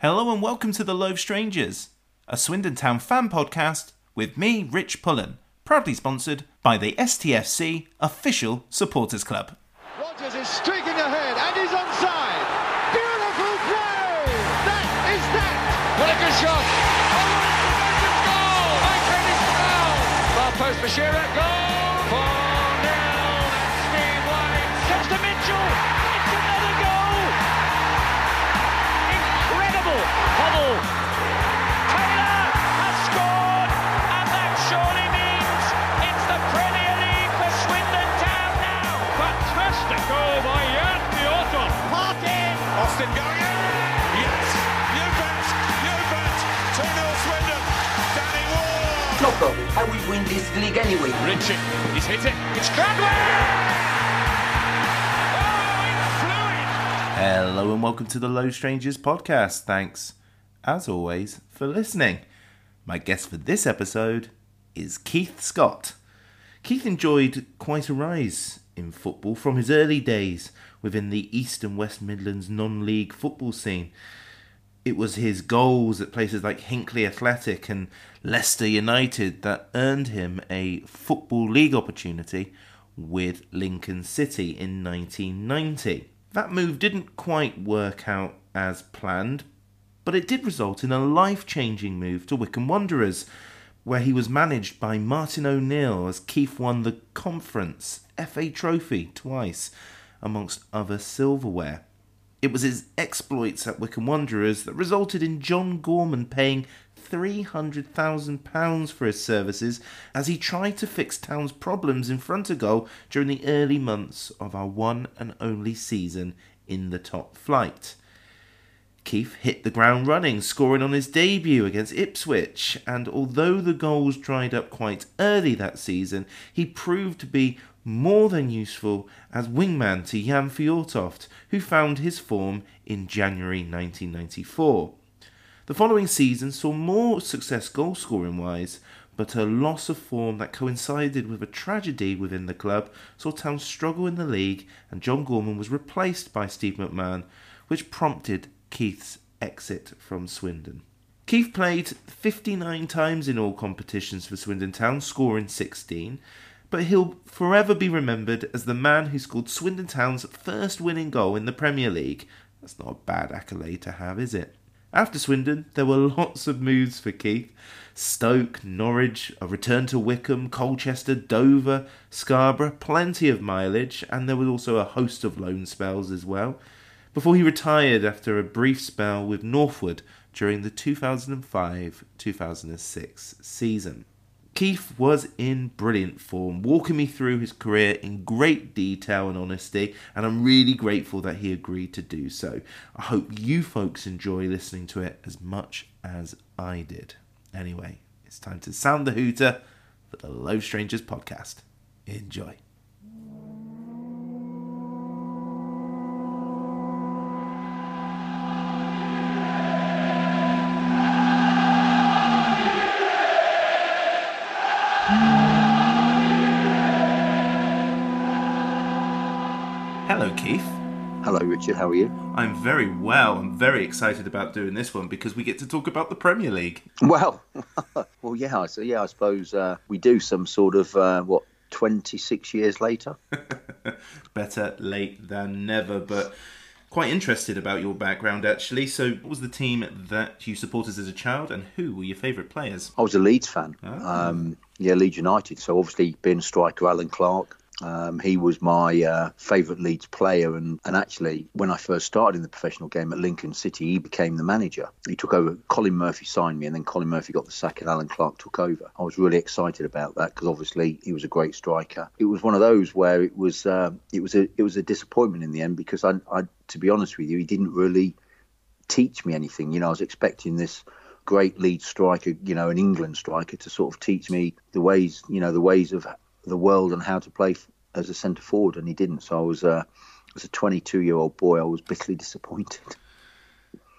Hello and welcome to The Loathe Strangers, a Swindon Town fan podcast with me, Rich Pullen, proudly sponsored by the STFC Official Supporters Club. Rogers is streaking ahead and he's onside. Beautiful play! That is that! What a good shot! Oh, goal! Mancini's foul! Far post for Shearer, goal! Austin going in. Yes. You bet. You bet. 2 0 Swindon. Danny Ward. Loco, I will win this league anyway. Richie. He's hit it. It's Cradwell! Oh, it's fluid! Hello and welcome to the Low Strangers podcast. Thanks, as always, for listening. My guest for this episode is Keith Scott. Keith enjoyed quite a rise in football from his early days within the East and West Midlands non league football scene. It was his goals at places like Hinckley Athletic and Leicester United that earned him a Football League opportunity with Lincoln City in 1990. That move didn't quite work out as planned, but it did result in a life changing move to Wycombe Wanderers, where he was managed by Martin O'Neill as Keith won the Conference FA Trophy twice, amongst other silverware. It was his exploits at Wycombe Wanderers that resulted in John Gorman paying £300,000 for his services as he tried to fix Town's problems in front of goal during the early months of our one and only season in the top flight. Keith hit the ground running, scoring on his debut against Ipswich, and although the goals dried up quite early that season, he proved to be more than useful as wingman to Jan Fjortoft, who found his form in January 1994. The following season saw more success goal scoring wise, but a loss of form that coincided with a tragedy within the club saw Town struggle in the league, and John Gorman was replaced by Steve McMahon, which prompted Keith's exit from Swindon. Keith played 59 times in all competitions for Swindon Town, scoring 16, but he'll forever be remembered as the man who scored Swindon Town's first winning goal in the Premier League. That's not a bad accolade to have, is it? After Swindon, there were lots of moves for Keith. Stoke, Norwich, a return to Wycombe, Colchester, Dover, Scarborough, plenty of mileage, and there was also a host of loan spells as well, before he retired after a brief spell with Northwood during the 2005 2006 season. Keith was in brilliant form, walking me through his career in great detail and honesty, and I'm really grateful that he agreed to do so. I hope you folks enjoy listening to it as much as I did. Anyway, it's time to sound the hooter for the Low Strangers podcast. Enjoy. Richard. How are you? I'm very well. I'm very excited about doing this one because we get to talk about the Premier League. Well, well, yeah. So, yeah, I suppose uh, we do some sort of uh, what twenty six years later. Better late than never, but quite interested about your background actually. So, what was the team that you supported as a child, and who were your favourite players? I was a Leeds fan. Um, yeah, Leeds United. So obviously, being a striker, Allan Clarke. Um, he was my uh, favourite Leeds player, and, and actually, when I first started in the professional game at Lincoln City, he became the manager. He took over. Colin Murphy signed me, and then Colin Murphy got the sack, and Allan Clarke took over. I was really excited about that because obviously he was a great striker. It was one of those where it was uh, it was a it was a disappointment in the end because I, I to be honest with you, he didn't really teach me anything. You know, I was expecting this great lead striker, you know, an England striker, to sort of teach me the ways, you know, the ways of the world and how to play f- as a centre forward, and he didn't. So I was, uh, as a 22 year old boy, I was bitterly disappointed.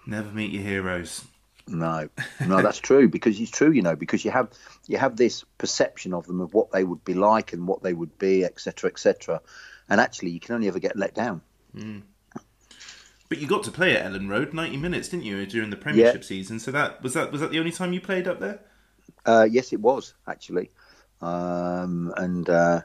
Never meet your heroes. No, no, that's true because it's true, you know, because you have you have this perception of them of what they would be like and what they would be, etc., etc., and actually you can only ever get let down. But you got to play at Elland Road, ninety minutes, didn't you, during the Premiership season? So that was that was that the only time you played up there? Uh, yes, it was actually, um, and uh,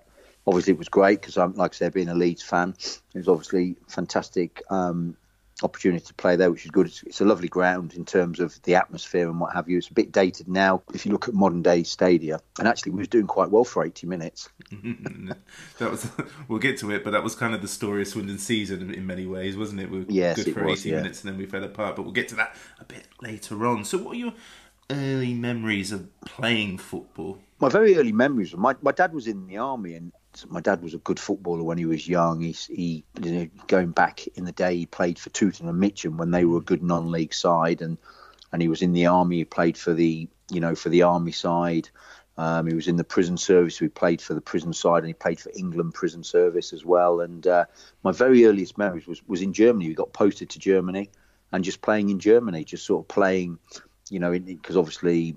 obviously it was great because I'm, like I said, being a Leeds fan, it was obviously fantastic um, opportunity to play there, which is good. It's, it's, a lovely ground in terms of the atmosphere and what have you. It's a bit dated now if you look at modern day stadia, and actually we was doing quite well for 80 minutes. that was we'll get to it, but that was kind of the story of Swindon season in many ways, wasn't it? We were yes, good for was, 80 yeah. minutes and then we fell apart, but we'll get to that a bit later on. So, what are your early memories of playing football? My very early memories. My my dad was in the army, and my dad was a good footballer when he was young. He, he you know, going back in the day, he played for Tooting and Mitcham when they were a good non-league side, and and he was in the army. He played for the you know for the army side. Um, he was in the prison service. We played for the prison side, and he played for England prison service as well. And uh, my very earliest memories was was in Germany. We got posted to Germany, and just playing in Germany, just sort of playing, you know, because obviously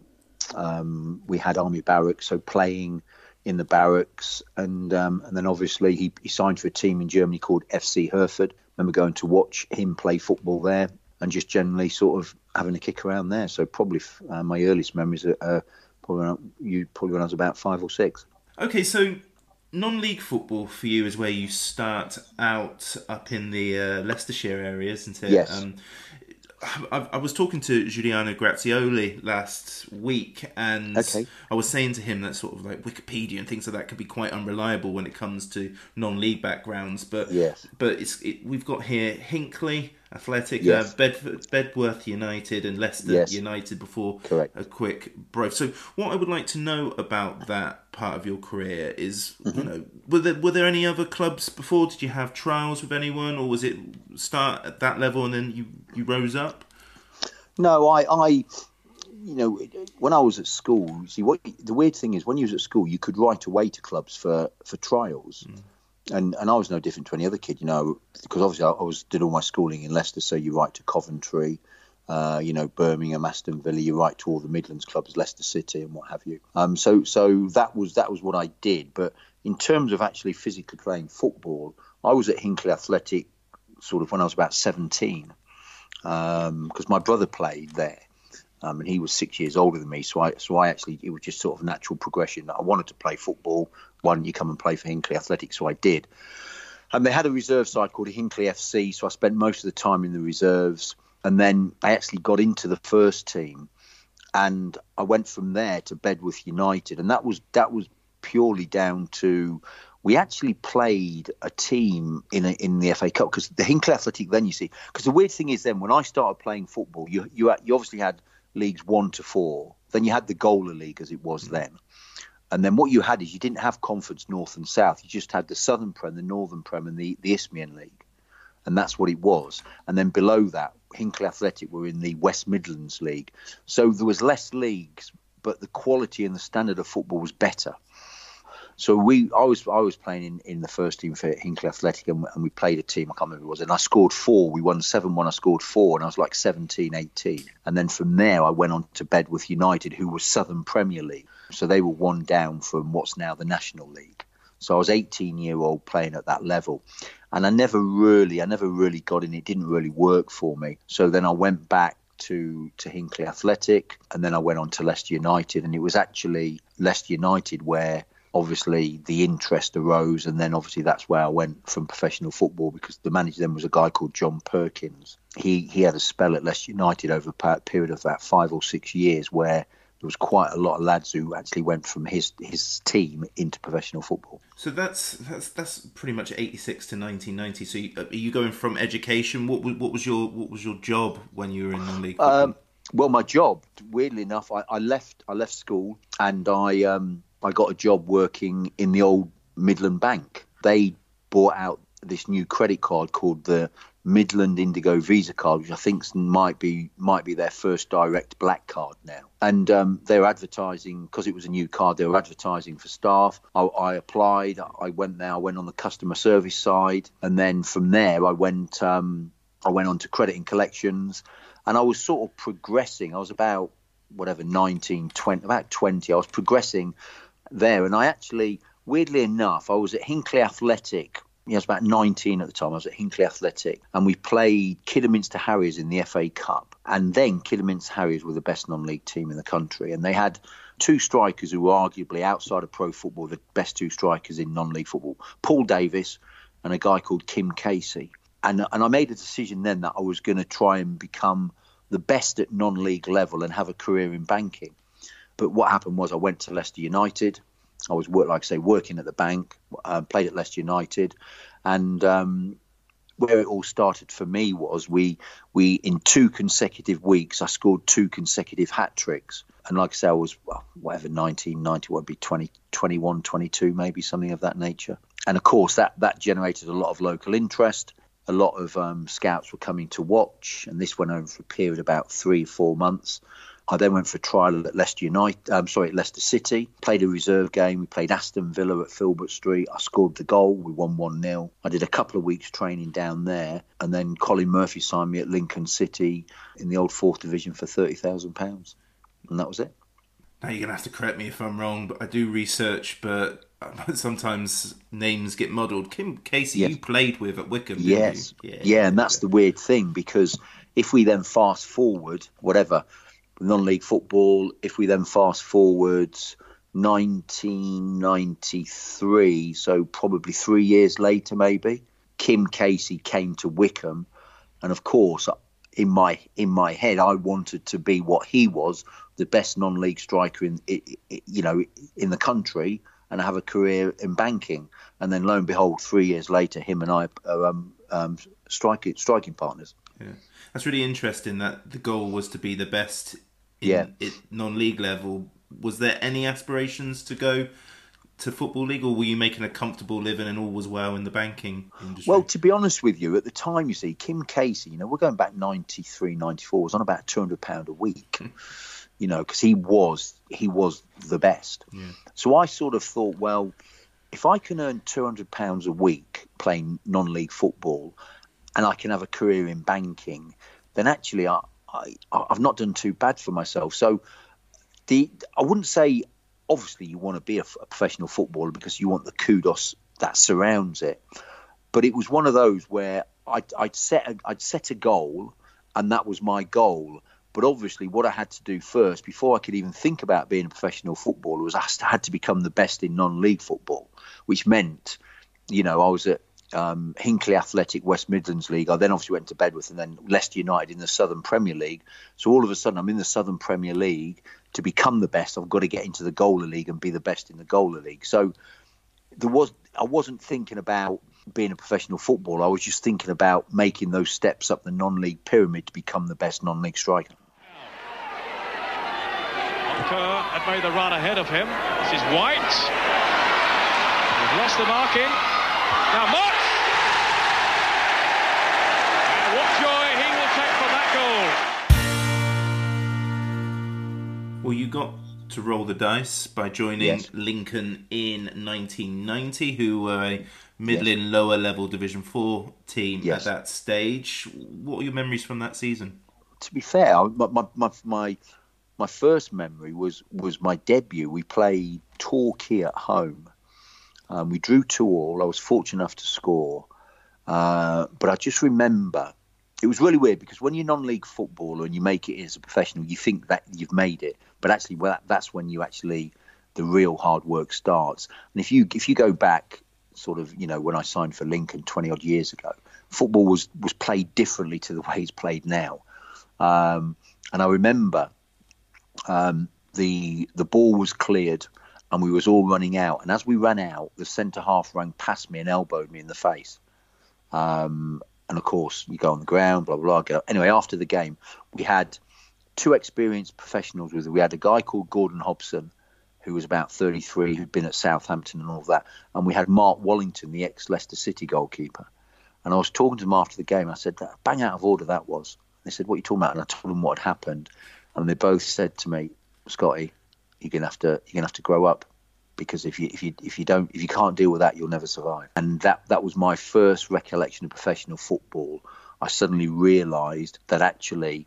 um, we had army barracks, so playing in the barracks, and um, and then obviously he, he signed for a team in Germany called FC Herford. I remember going to watch him play football there, and just generally sort of having a kick around there. So probably uh, my earliest memories are uh, probably when, you probably when I was about five or six. Okay, so non-league football for you is where you start out up in the uh, Leicestershire area, isn't it? Yes. Um, I, I, was talking to Giuliano Grazioli last week, and okay. I was saying to him that sort of like Wikipedia and things like that can be quite unreliable when it comes to non-league backgrounds. But yes. but it's it, we've got here Hinckley Athletic, yes. uh, Bedford, Bedworth United, and Leicester yes. United before Correct. a quick break. So what I would like to know about that part of your career is, mm-hmm. you know, were there were there any other clubs before? Did you have trials with anyone, or was it start at that level and then you you rose up? No, I, I, you know, when I was at school, see what the weird thing is when you was at school, you could write away to clubs for for trials. Mm. And, and I was no different to any other kid, you know, because obviously I, I was did all my schooling in Leicester, so you write to Coventry, uh, you know, Birmingham, Aston Villa. You write to all the Midlands clubs, Leicester City, and what have you. Um, so so that was that was what I did. But in terms of actually physically playing football, I was at Hinckley Athletic sort of when I was about seventeen, because um, my brother played there. Um, and he was six years older than me, so I so I actually it was just sort of natural progression that I wanted to play football. Why don't you come and play for Hinckley Athletic? So I did. And they had a reserve side called Hinckley FC, so I spent most of the time in the reserves and then I actually got into the first team, and I went from there to Bedworth United, and that was that was purely down to we actually played a team in a, in the FA Cup because the Hinckley Athletic. Then you see, because the weird thing is, then when I started playing football, you you you obviously had leagues one to four, then you had the Gola League as it was mm. then. And then what you had is you didn't have Conference North and South. You just had the Southern Prem, the Northern Prem, and the, the Isthmian League. And that's what it was. And then below that, Hinckley Athletic were in the West Midlands League. So there was less leagues, but the quality and the standard of football was better. So we, I was, I was playing in, in the first team for Hinckley Athletic, and, and we played a team. I can't remember who it was, and I scored four. We won seven one. I scored four, and I was like 17, 18. And then from there, I went on to Bedworth United, who was Southern Premier League. So they were one down from what's now the National League. So I was 18 year old playing at that level, and I never really, I never really got in. It didn't really work for me. So then I went back to to Hinckley Athletic, and then I went on to Leicester United, and it was actually Leicester United where obviously the interest arose and then obviously that's where I went from professional football because the manager then was a guy called John Perkins. He he had a spell at Leicester United over a period of about five or six years where there was quite a lot of lads who actually went from his his team into professional football. So that's that's that's pretty much eighty six to nineteen ninety. So you, are you going from education? What was what was your what was your job when you were in non-league? Um, well, my job, weirdly enough, I, I left I left school and I um, I got a job working in the old Midland Bank. They bought out this new credit card called the Midland Indigo Visa card, which I think might be might be their first direct black card now. And um, they were advertising because it was a new card. They were advertising for staff. I, I, applied. I went there. I went on the customer service side, and then from there I went. Um, I went on to credit and collections, and I was sort of progressing. I was about whatever 19, 20, about 20. I was progressing there, and I actually, weirdly enough, I was at Hinckley Athletic I was about 19 at the time. I was at Hinckley Athletic, and we played Kidderminster Harriers in the FA Cup. And then Kidderminster Harriers were the best non-league team in the country, and they had two strikers who were arguably outside of pro football the best two strikers in non-league football: Paul Davis and a guy called Kim Casey. And and I made a decision then that I was going to try and become the best at non-league level and have a career in banking. But what happened was I went to Leicester United. I was work like I say working at the bank, uh, played at Leicester United, and um, where it all started for me was we we in two consecutive weeks I scored two consecutive hat tricks. And like I say, I was well, whatever 19, 90, would be 20, 21, 22, maybe something of that nature. And of course, that that generated a lot of local interest. A lot of um, scouts were coming to watch, and this went on for a period about three, four months. I then went for trial at Leicester United. Um, sorry, at Leicester City. Played a reserve game. We played Aston Villa at Filbert Street. I scored the goal. We won one 0 I did a couple of weeks training down there, and then Colin Murphy signed me at Lincoln City in the old fourth division for thirty thousand pounds, and that was it. Now you're gonna have to correct me if I'm wrong, but I do research, but sometimes names get muddled. Kim Casey, yes. you played with at Wycombe, yes, yeah. yeah, and that's the weird thing because if we then fast forward, whatever non-league football. If we then fast forwards 1993, so probably three years later, maybe Kim Casey came to Wycombe, and of course, in my in my head, I wanted to be what he was, the best non-league striker in you know in the country, and have a career in banking. And then lo and behold, three years later, him and I are um, um, striking striking partners. Yeah. That's really interesting that the goal was to be the best in yeah. non-league level. Was there any aspirations to go to football league, or were you making a comfortable living and all was well in the banking industry? Well, to be honest with you, at the time, you see, Kim Casey, you know, we're going back 93, 94, was on about two hundred pound a week. Hmm. you know, because he was he was the best. Yeah. So I sort of thought, well, if I can earn two hundred pounds a week playing non-league football, and I can have a career in banking, then actually I, I, I've not done too bad for myself. So the I wouldn't say obviously you want to be a, a, professional footballer because you want the kudos that surrounds it. But it was one of those where I'd, I'd set a, I'd set a goal, and that was my goal. But obviously, what I had to do first, before I could even think about being a professional footballer, was I had to become the best in non-league football, which meant, you know, I was at um, Hinckley Athletic West Midlands League. I then obviously went to Bedworth and then Leicester United in the Southern Premier League. So all of a sudden, I'm in the Southern Premier League. To become the best, I've got to get into the Gola League and be the best in the Gola League. So there was I wasn't thinking about being a professional footballer. I was just thinking about making those steps up the non-league pyramid to become the best non-league striker. Kerr had made the run ahead of him. This is White. He's lost the marking. Now Mark Well, you got to roll the dice by joining yes. Lincoln in 1990, who were a middling yes. lower level Division 4 team yes. at that stage. What are your memories from that season? To be fair, my, my, my, my first memory was, was my debut. We played Torquay at home. Um, we drew two all. I was fortunate enough to score. Uh, but I just remember it was really weird because when you're non-league footballer and you make it as a professional, you think that you've made it, but actually, well, that's when you actually the real hard work starts. And if you if you go back, sort of, you know, when I signed for Lincoln 20 odd years ago, football was was played differently to the way it's played now. Um, and I remember um, the the ball was cleared and we was all running out. And as we ran out, the centre half ran past me and elbowed me in the face. Um, and of course you go on the ground, blah blah blah. Anyway, after the game, we had two experienced professionals with us. We had a guy called Gordon Hobson, who was about 33, who'd been at Southampton and all of that, and we had Mark Wallington, the ex Leicester City goalkeeper. And I was talking to him after the game. I said, "Bang out of order that was." They said, "What are you talking about?" And I told them what had happened, and they both said to me, "Scotty, you're gonna have to you're gonna have to grow up." because if you if you if you don't if you can't deal with that, you'll never survive. And that that was my first recollection of professional football. I suddenly realised that actually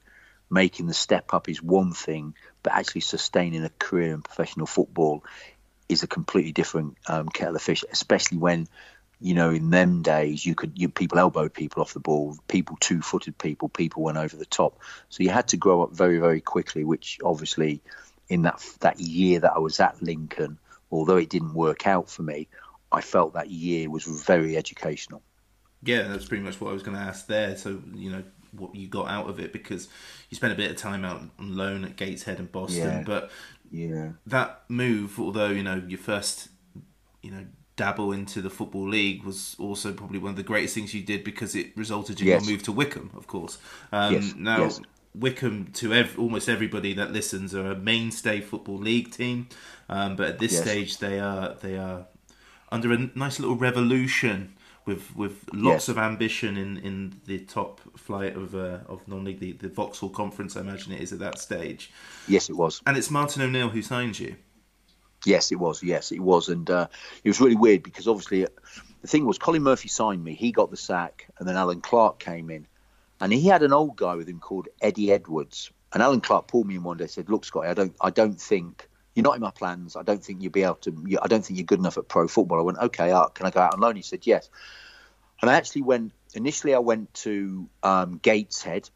making the step up is one thing, but actually sustaining a career in professional football is a completely different um, kettle of fish. Especially when you know, in them days, you could you people elbowed people off the ball, people two-footed people, people went over the top. So you had to grow up very, very quickly. Which obviously, in that that year that I was at Lincoln, although it didn't work out for me, I felt that year was very educational. Yeah, that's pretty much what I was going to ask there. So you know what you got out of it because you spent a bit of time out on loan at Gateshead and Boston, Yeah. but Yeah, that move, although you know your first, you know, dabble into the football league was also probably one of the greatest things you did because it resulted in Yes. your move to Wycombe, of course. Um, Yes, Now, yes. Wycombe, to ev- almost everybody that listens, are a mainstay football league team, um, but at this stage they are they are under a nice little revolution. With, with lots Yes. of ambition in, in the top flight of uh, of non-league the, the Vauxhall Conference I imagine it is at that stage yes, it was. and it's Martin O'Neill who signs you Yes, it was. Yes, it was, and uh, it was really weird because obviously uh, the thing was Colin Murphy signed me. He got the sack, and then Allan Clarke came in, and he had an old guy with him called Eddie Edwards. And Allan Clarke pulled me in one day, and said, "Look, Scotty, I don't, I don't think you're not in my plans. I don't think you'll be able to. You, I don't think you're good enough at pro football." I went, "Okay, uh, can I go out on loan?" He said, "Yes." And I actually went. Initially, I went to um, Gateshead,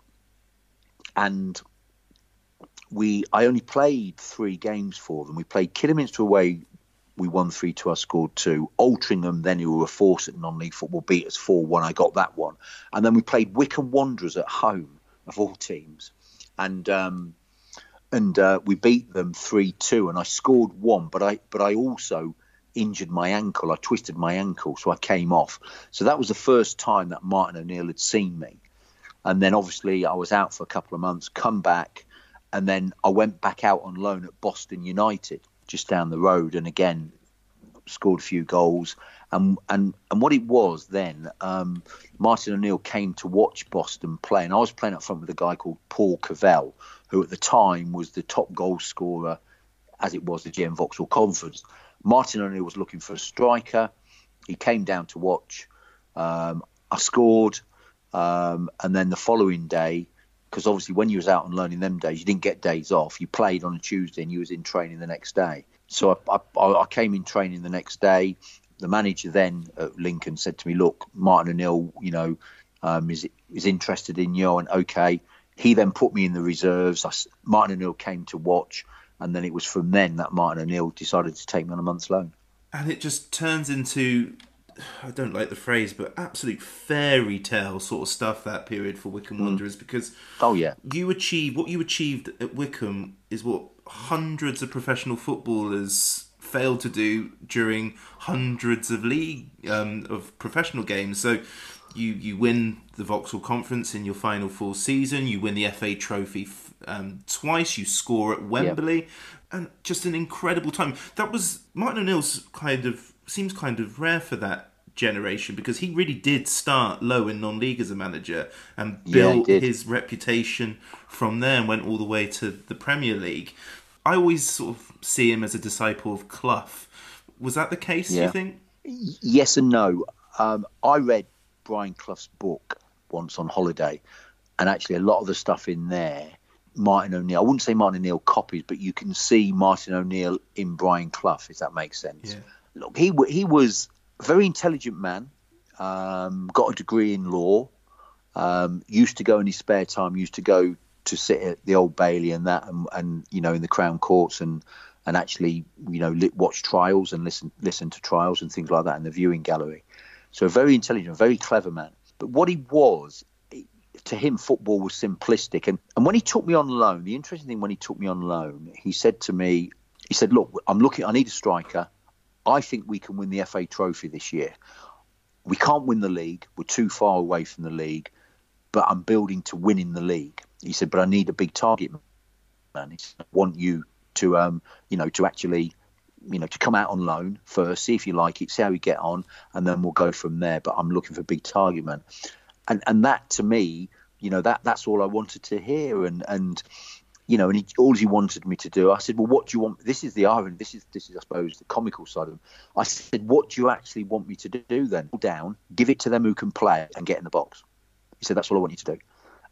and we I only played three games for them. We played Kidderminster away. We won three two. I scored two. Altrincham, then who were a force at non-league football, beat us four one. I got that one, and then we played Wycombe Wanderers at home of all teams, and um, and uh, we beat them three two. And I scored one, but I but I also injured my ankle. I twisted my ankle, so I came off. So that was the first time that Martin O'Neill had seen me. And then obviously I was out for a couple of months, come back, and then I went back out on loan at Boston United, just down the road, and again scored a few goals. And and and what it was then, um, Martin O'Neill came to watch Boston play, and I was playing up front with a guy called Paul Cavell, who at the time was the top goal scorer, as it was the GM Vauxhall Conference. Martin O'Neill was looking for a striker. He came down to watch. Um, I scored, um, and then the following day, because obviously when you was out on loan in them days, you didn't get days off. You played on a Tuesday and you was in training the next day. So I, I, I came in training the next day. The manager then at Lincoln said to me, "Look, Martin O'Neill, you know, um, is is interested in you." And okay, he then put me in the reserves. I Martin O'Neill came to watch, and then it was from then that Martin O'Neill decided to take me on a month's loan. and it just turns into I don't like the phrase, but absolute fairy tale sort of stuff that period for Wycombe Wanderers because Oh yeah, you achieved what you achieved at Wycombe is what hundreds of professional footballers failed to do during hundreds of league um, of professional games. So you you win the Vauxhall Conference in your final full season. You win the FA Trophy f- um, twice. You score at Wembley, and just an incredible time. That was Martin O'Neill's kind of seems kind of rare for that generation because he really did start low in non-league as a manager and built did. his reputation from there and went all the way to the Premier League. I always sort of see him as a disciple of Clough. Was that the case? Do Yeah. you think? yes and no. Um, I read Brian Clough's book once on holiday, and actually a lot of the stuff in there, Martin O'Neill. I wouldn't say Martin O'Neill copies, but you can see Martin O'Neill in Brian Clough, if that makes sense. Yeah. Look, he he was a very intelligent man. Um, got a degree in law. Um, used to go in his spare time. Used to go to sit at the Old Bailey and that, and, and you know in the Crown Courts and and actually you know watch trials and listen listen to trials and things like that in the viewing gallery. So a very intelligent, very clever man. But what he was, to him, football was simplistic. And and when he took me on loan, the interesting thing when he took me on loan, he said to me, he said, "Look, I'm looking. I need a striker. I think we can win the FA Trophy this year. We can't win the league. We're too far away from the league. But I'm building to win in the league." He said, "But I need a big target man. He said, I want you to, um, you know, to actually." You know, to come out on loan first, see if you like it, see how you get on, and then we'll go from there. But I'm looking for big target man, and and that to me, you know, that that's all I wanted to hear. And and you know, and he, all he wanted me to do, I said, well, what do you want? This is the irony. This is this is, I suppose, the comical side of him. I said, what do you actually want me to do then? Down, give it to them who can play, and get in the box. He said, that's all I want you to do,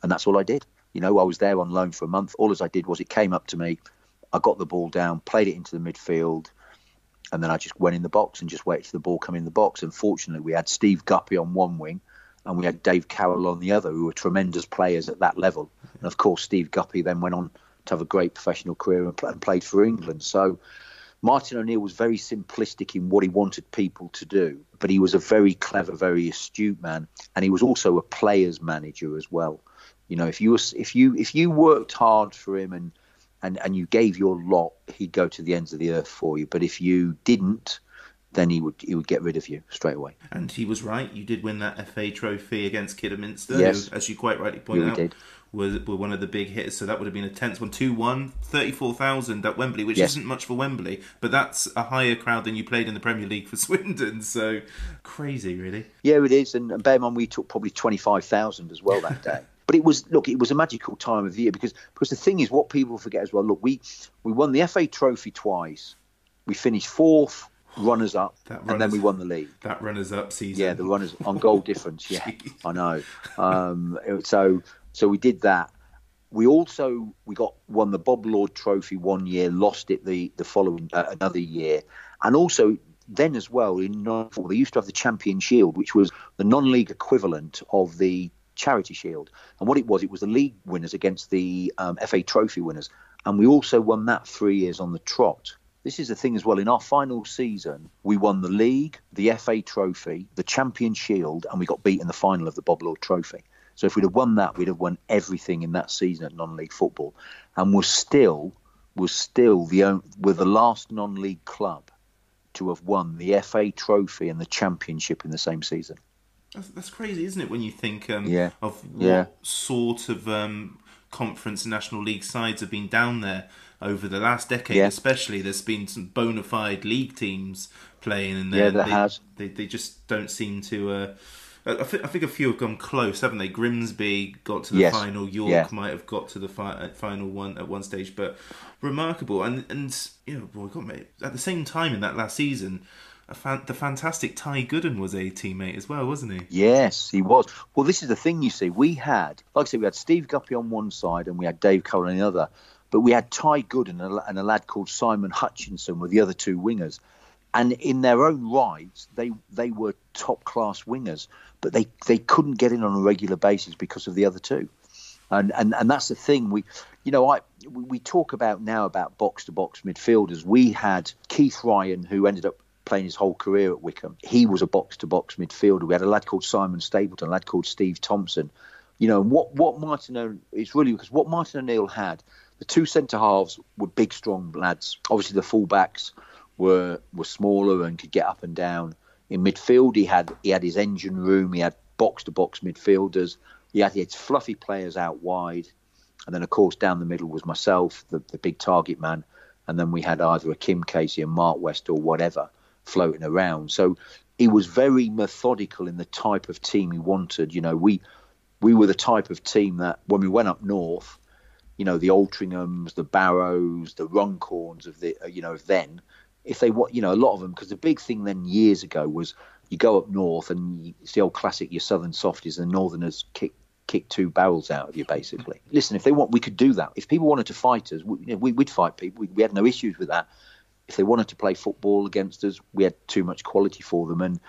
and that's all I did. You know, I was there on loan for a month. All as I did was it came up to me, I got the ball down, played it into the midfield, and then I just went in the box and just waited for the ball come in the box. Unfortunately, we had Steve Guppy on one wing, and we had Dave Carroll on the other, who were tremendous players at that level. And of course, Steve Guppy then went on to have a great professional career and, and played for England. So Martin O'Neill was very simplistic in what he wanted people to do, but he was a very clever, very astute man, and he was also a players manager as well. You know, if you was, if you if you worked hard for him and and and you gave your lot, he'd go to the ends of the earth for you. But if you didn't, then he would he would get rid of you straight away. And he was right. You did win that FA trophy against Kidderminster, Yes. who, as you quite rightly point Yeah, we out, did. were, were one of the big hitters. So that would have been a tense one. 2 1, 34,000 at Wembley, which Yes. isn't much for Wembley, but that's a higher crowd than you played in the Premier League for Swindon. So crazy, really. Yeah, it is, and, and bear in mind we took probably twenty five thousand as well that day. but it was look, it was a magical time of the year because because the thing is, what people forget as well. Look, we we won the FA Trophy twice. We finished fourth, runners up, That and then we won the league. That runners up season. Yeah, the runners on goal difference. Yeah, I know. Um, so so we did that. We also we got won the Bob Lord Trophy one year, lost it the the following uh, another year, and also then as well in '94 they used to have the Champion Shield, which was the non-league equivalent of the Charity Shield. And what it was, it was the league winners against the um, FA Trophy winners, and we also won that three years on the trot. This is the thing as well. In our final season, we won the league, the FA Trophy, the Champion Shield, and we got beat in the final of the Bob Lord Trophy. So if we'd have won that, we'd have won everything in that season at non-league football, and we're still, we're still the on- we're the last non-league club to have won the FA Trophy and the Championship in the same season. That's, that's crazy, isn't it? When you think um, Yeah. of what Yeah. sort of um, conference and national league sides have been down there over the last decade, Yeah. especially. There's been some bona fide league teams playing, and Yeah, there they, has. They, they just don't seem to. Uh, I, think, I think a few have gone close, haven't they? Grimsby got to the Yes. final. York Yeah. might have got to the fi- uh, final one at one stage, but remarkable. And and you know, boy, God, mate, at the same time in that last season, fan, the fantastic Ty Gooden was a teammate as well, wasn't he? Yes, he was. Well, this is the thing you see. We had, like I said, we had Steve Guppy on one side and we had Dave Cole on the other. But we had Ty Gooden and a, and a lad called Simon Hutchinson were the other two wingers. And in their own rights, they they were top class wingers, but they, they couldn't get in on a regular basis because of the other two. And, and and that's the thing we you know I we, we talk about now about box to box midfielders we had Keith Ryan who ended up playing his whole career at Wycombe he was a box to box midfielder. We had a lad called Simon Stapleton a lad called Steve Thompson. You know what what Martin O- it's really because what Martin O'Neill had the two centre halves were big strong lads. Obviously the fullbacks were were smaller and could get up and down. In midfield he had he had his engine room he had box to box midfielders he had his fluffy players out wide. And then, of course, down the middle was myself, the, the big target man. And then we had either a Kim Casey, a Mark West, or whatever floating around. So he was very methodical in the type of team he wanted. You know, we we were the type of team that when we went up north, you know, the Altrinchams, the Barrows, the Runcorns of the, you know, then, if they want, you know, a lot of them, because the big thing then years ago was you go up north and it's the old classic, your southern softies, and northerners kick kick two barrels out of you, basically. Listen, if they want, we could do that. If people wanted to fight us, we, you know, fight people. We, we had no issues with that. If they wanted to play football against us, we had too much quality for them. And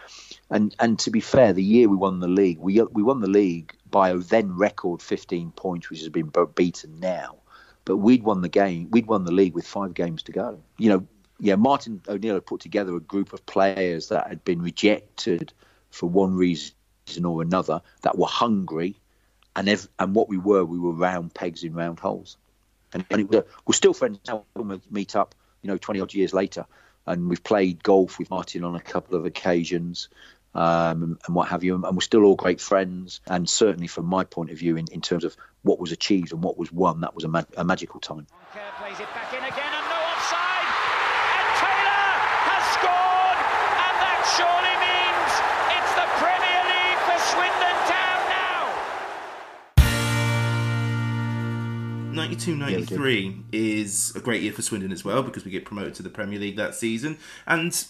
and and to be fair, the year we won the league, we we won the league by a then record 15 points, which has been beaten now. But we'd won the game. We'd won the league with five games to go. You know, yeah. Martin O'Neill had put together a group of players that had been rejected for one reason or another, that were hungry, and ev- and what we were, we were round pegs in round holes. And, and was, we're still friends now. We meet up, you know, 20 odd years later, and we've played golf with Martin on a couple of occasions. Um, and, what have you, and we're still all great friends. And certainly, from my point of view, in, in terms of what was achieved and what was won, that was a, a magical time. Kerr 92 93 is a great year for Swindon as well because we get promoted to the Premier League that season. And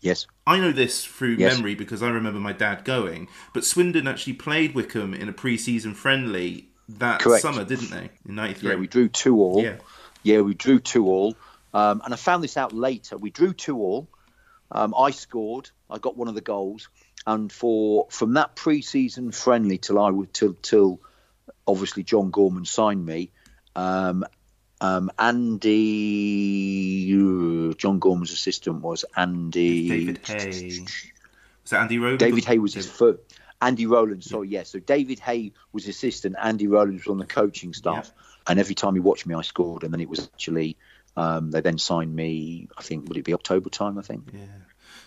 Yes. I know this through Yes. memory because I remember my dad going. But Swindon actually played Wycombe in a pre season friendly that Correct. summer, didn't they? In 93. Yeah, we drew two all. Yeah. Yeah, we drew two all. Um, and I found this out later. We drew two all, Um, I scored. I got one of the goals, and for from that pre-season friendly till I would till till obviously John Gorman signed me. Um, um, Andy, John Gorman's assistant was Andy. David Hay. Was that Andy Rowland? David Hay was his first. Andy Rowland, sorry, yeah. So David Hay was assistant. Andy Rowland was on the coaching staff, and every time he watched me, I scored. And then it was actually um, they then signed me. I think would it be October time? I think. Yeah.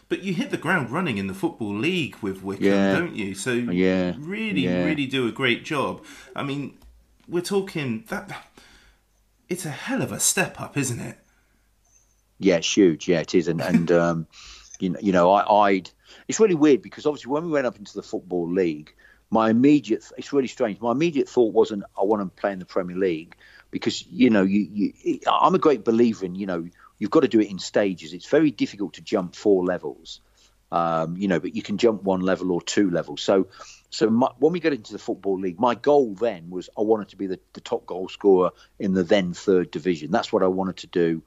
But you hit the ground running in the football league with Wycombe, Yeah. don't you? So Yeah. you really, Yeah. really do a great job. I mean, we're talking that. It's a hell of a step up, isn't it? Yeah, it's huge. Yeah, it is. And and um, you know, you know, I, I'd. It's really weird because obviously when we went up into the football league, my immediate. It's really strange. My immediate thought wasn't I want to play in the Premier League because you know you, you I'm a great believer in you know you've got to do it in stages. It's very difficult to jump four levels. Um, you know, but you can jump one level or two levels. So, so my, when we got into the football league, my goal then was I wanted to be the, the top goal scorer in the then third division. That's what I wanted to do.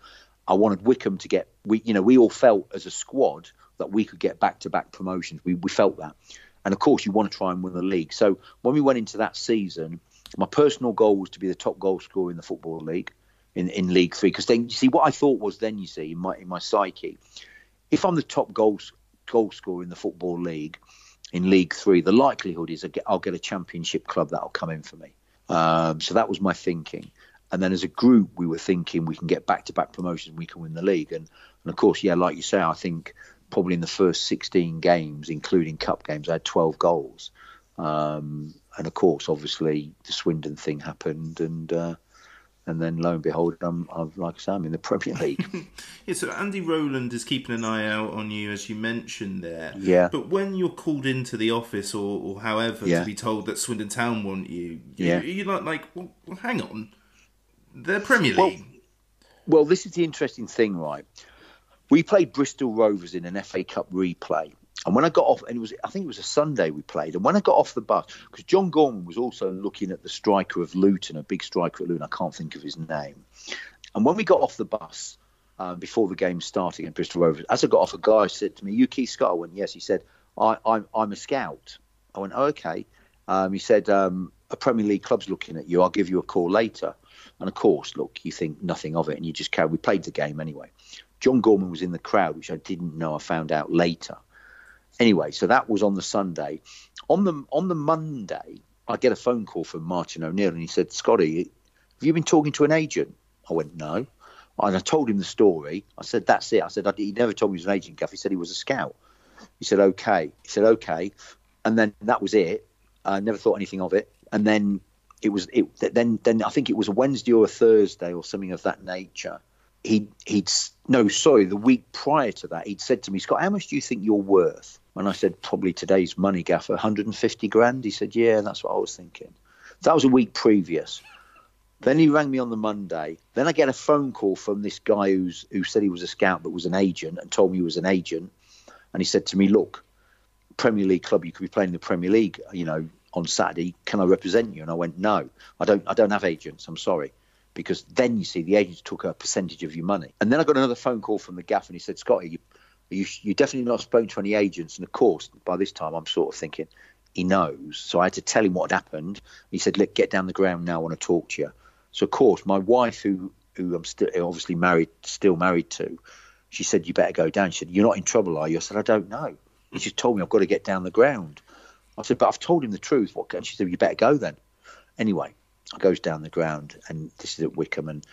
I wanted Wycombe to get we you know we all felt as a squad that we could get back to back promotions. We we felt that, and of course you want to try and win the league. So when we went into that season, my personal goal was to be the top goal scorer in the football league, in in League Three. Because then you see what I thought was then you see in my in my psyche, if I'm the top goals goal scorer in the football league in League Three, the likelihood is I'll get a Championship club that'll come in for me. Um, so that was my thinking. And then as a group, we were thinking we can get back to back promotions, we can win the league. And, and of course, yeah, like you say, I think probably in the first 16 games, including cup games, I had 12 goals. Um, and of course, obviously, the Swindon thing happened. And uh, and then lo and behold, I'm, I'm like I say, I'm in the Premier League. Yeah, so Andy Rowland is keeping an eye out on you, as you mentioned there. Yeah. But when you're called into the office or, or however Yeah. to be told that Swindon Town want you, you Yeah. you're like, like well, well, hang on. They're Premier Well, League. Well, this is the interesting thing, right? We played Bristol Rovers in an FA Cup replay. And when I got off, and it was, I think it was a Sunday we played. And when I got off the bus, because John Gorman was also looking at the striker of Luton, a big striker at Luton, I can't think of his name. And when we got off the bus uh, before the game started against Bristol Rovers, as I got off, a guy said to me, "You Keith Scott?" I went, "Yes." He said, I, I'm, "I'm a scout." I went, oh, "Okay." Um, he said, um, "A Premier League club's looking at you. I'll give you a call later." And of course, look, you think nothing of it, and you just carry. We played the game anyway. John Gorman was in the crowd, which I didn't know. I found out later. Anyway, so that was on the Sunday. On the on the Monday, I get a phone call from Martin O'Neill, and he said, "Scotty, have you been talking to an agent?" I went, "No." And I told him the story. I said, "That's it." I said, "He never told me he was an agent, Gaff. He said he was a scout." He said, "Okay." He said, "Okay," and then that was it. I never thought anything of it. And then it was it. Then then I think it was a Wednesday or a Thursday or something of that nature. He he'd no sorry the week prior to that he'd said to me Scott how much do you think you're worth? And I said probably today's money gaffer 150 grand. He said yeah that's what I was thinking. That was a week previous. Then he rang me on the Monday. Then I get a phone call from this guy who's who said he was a scout but was an agent and told me he was an agent. And he said to me look Premier League club you could be playing in the Premier League you know on Saturday. Can I represent you? And I went no I don't I don't have agents. I'm sorry because then you see the agents took a percentage of your money. And then I got another phone call from the gaff, and he said, "Scotty, you, you, you definitely not spoken to any agents." And of course, by this time, I'm sort of thinking he knows. So I had to tell him what had happened. He said, "Look, get down the ground now. I want to talk to you." So of course, my wife, who who I'm still obviously married, still married to, she said, "You better go down." She said, "You're not in trouble, are you?" I said, "I don't know." He just told me I've got to get down the ground. I said, "But I've told him the truth." What? And she said, "You better go then." Anyway, goes down the ground, and this is at Wycombe, and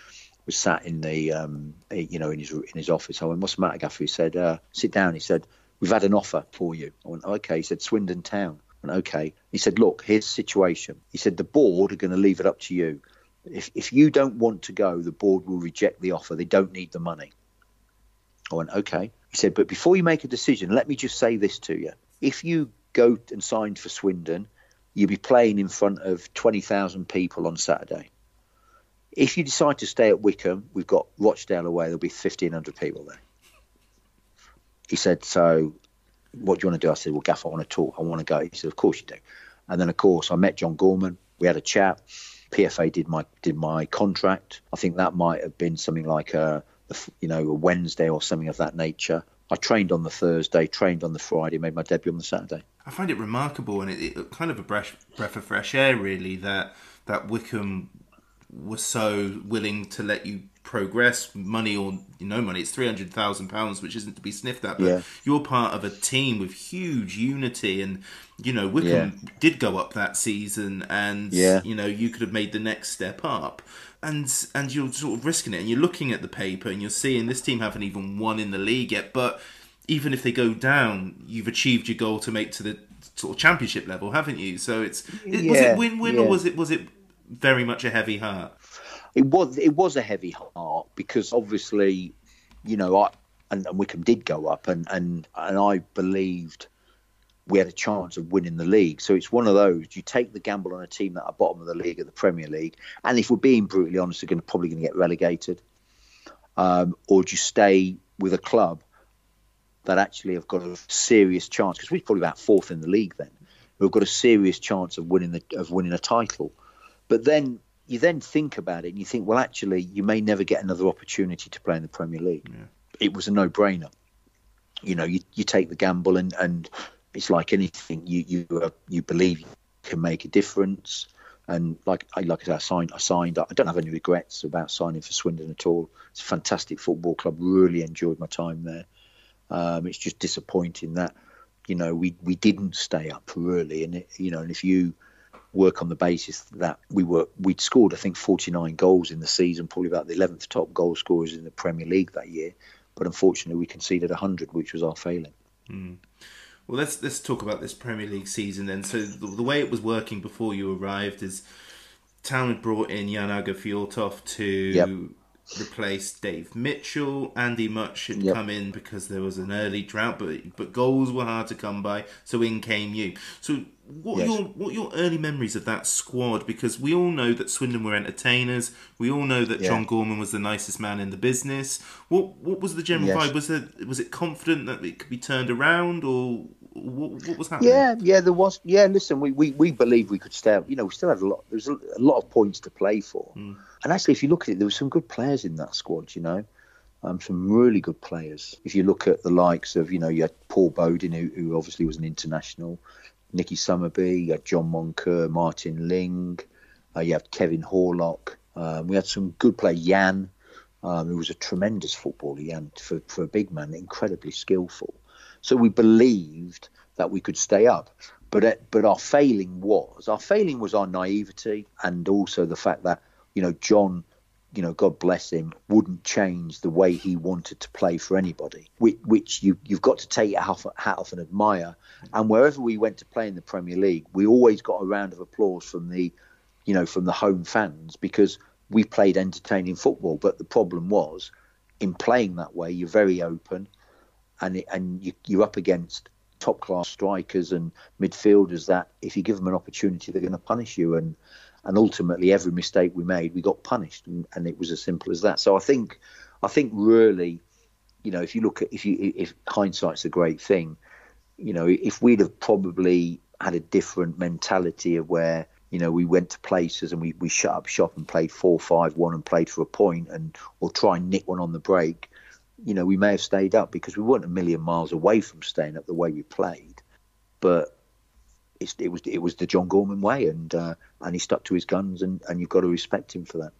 was sat in the, um, you know, in his in his office. I went, "What's the matter, Gaffer?" He said, uh, "Sit down." He said, "We've had an offer for you." I went, "Okay." He said, "Swindon Town." I went, "Okay." He said, "Look, here's the situation." He said, "The board are going to leave it up to you. If if you don't want to go, the board will reject the offer. They don't need the money." I went, "Okay." He said, "But before you make a decision, let me just say this to you: if you go and sign for Swindon." You'll be playing in front of 20,000 people on Saturday. If you decide to stay at Wycombe, we've got Rochdale away, there'll be 1,500 people there. He said, So what do you want to do? I said, Well, Gaff, I want to talk. I want to go. He said, Of course you do. And then, of course, I met John Gorman. We had a chat. PFA did my did my contract. I think that might have been something like a, you know a Wednesday or something of that nature. I trained on the Thursday, trained on the Friday, made my debut on the Saturday. I find it remarkable and it, it kind of a breath, breath of fresh air, really, that that Wycombe was so willing to let you progress, money or no money. It's three hundred thousand pounds, which isn't to be sniffed at. But Yeah. you're part of a team with huge unity, and you know Wycombe Yeah. did go up that season, and Yeah. you know you could have made the next step up. And and you're sort of risking it, and you're looking at the paper, and you're seeing this team haven't even won in the league yet. But even if they go down, you've achieved your goal to make to the sort of championship level, haven't you? So it's it, was it win win yeah. or was it was it very much a heavy heart? It was it was a heavy heart because obviously, you know, I and, and Wycombe did go up, and and and I believed we had a chance of winning the league. So it's one of those you take the gamble on a team that are bottom of the league at the Premier League, and if we're being brutally honest, they're going to probably going to get relegated, um, or do you stay with a club that actually have got a serious chance because we're probably about fourth in the league then. We've got a serious chance of winning the, of winning a title, but then you then think about it and you think, well, actually, you may never get another opportunity to play in the Premier League. It was a no-brainer. You know, you, you take the gamble and, and it's like anything. You you uh, you believe you can make a difference. And like I like I said, I signed. I signed. I don't have any regrets about signing for Swindon at all. It's a fantastic football club. Really enjoyed my time there. Um, it's just disappointing that you know we we didn't stay up really, and it, you know, and if you work on the basis that we were we'd scored I think 49 goals in the season, probably about the 11th top goal scorers in the Premier League that year, but unfortunately we conceded 100, which was our failing. Well, let's let's talk about this Premier League season then. So the, the way it was working before you arrived is Town had brought in Jan Åge Fjørtoft to Yep. Replace Dave Mitchell. Andy Mutch had Yep. come in because there was an early drought, but but goals were hard to come by. So in came you. So what Yes. are your what your early memories of that squad? Because we all know that Swindon were entertainers. We all know that Yeah. John Gorman was the nicest man in the business. What what was the general Yes. vibe? Was it was it confident that it could be turned around, or what, what was happening? Yeah, yeah, there was. Yeah, listen, we, we, we believed we could stay. You know, we still had a lot. There was a, a lot of points to play for, hmm. And actually, if you look at it, there were some good players in that squad. You know, um, some really good players. If you look at the likes of, you know, you had Paul Bodin, who, who obviously was an international, Nicky Summerbee, you had John Moncur, Martin Ling, uh, you had Kevin Horlock. Um, we had some good players. Jan, um, who was a tremendous footballer. Jan, for, for a big man, incredibly skillful. So we believed that we could stay up. But uh, but our failing was our failing was our naivety and also the fact that you know John, you know God bless him, wouldn't change the way he wanted to play for anybody. Which, which you you've got to take your hat off, and admire. And wherever we went to play in the Premier League, we always got a round of applause from the you know from the home fans because we played entertaining football. But the problem was in playing that way, you're very open and it, and you, you're up against top class strikers and midfielders that if you give them an opportunity they're going to punish you and and ultimately every mistake we made we got punished and, and it was as simple as that. So I think I think really you know if you look at if you if hindsight's a great thing you know if we'd have probably had a different mentality of where you know we went to places and we, we shut up shop and played four five one and played for a point and or try and nick one on the break you know, we may have stayed up because we weren't a million miles away from staying up the way we played, but it was it was the John Gorman way, and uh, and he stuck to his guns, and, and you've got to respect him for that.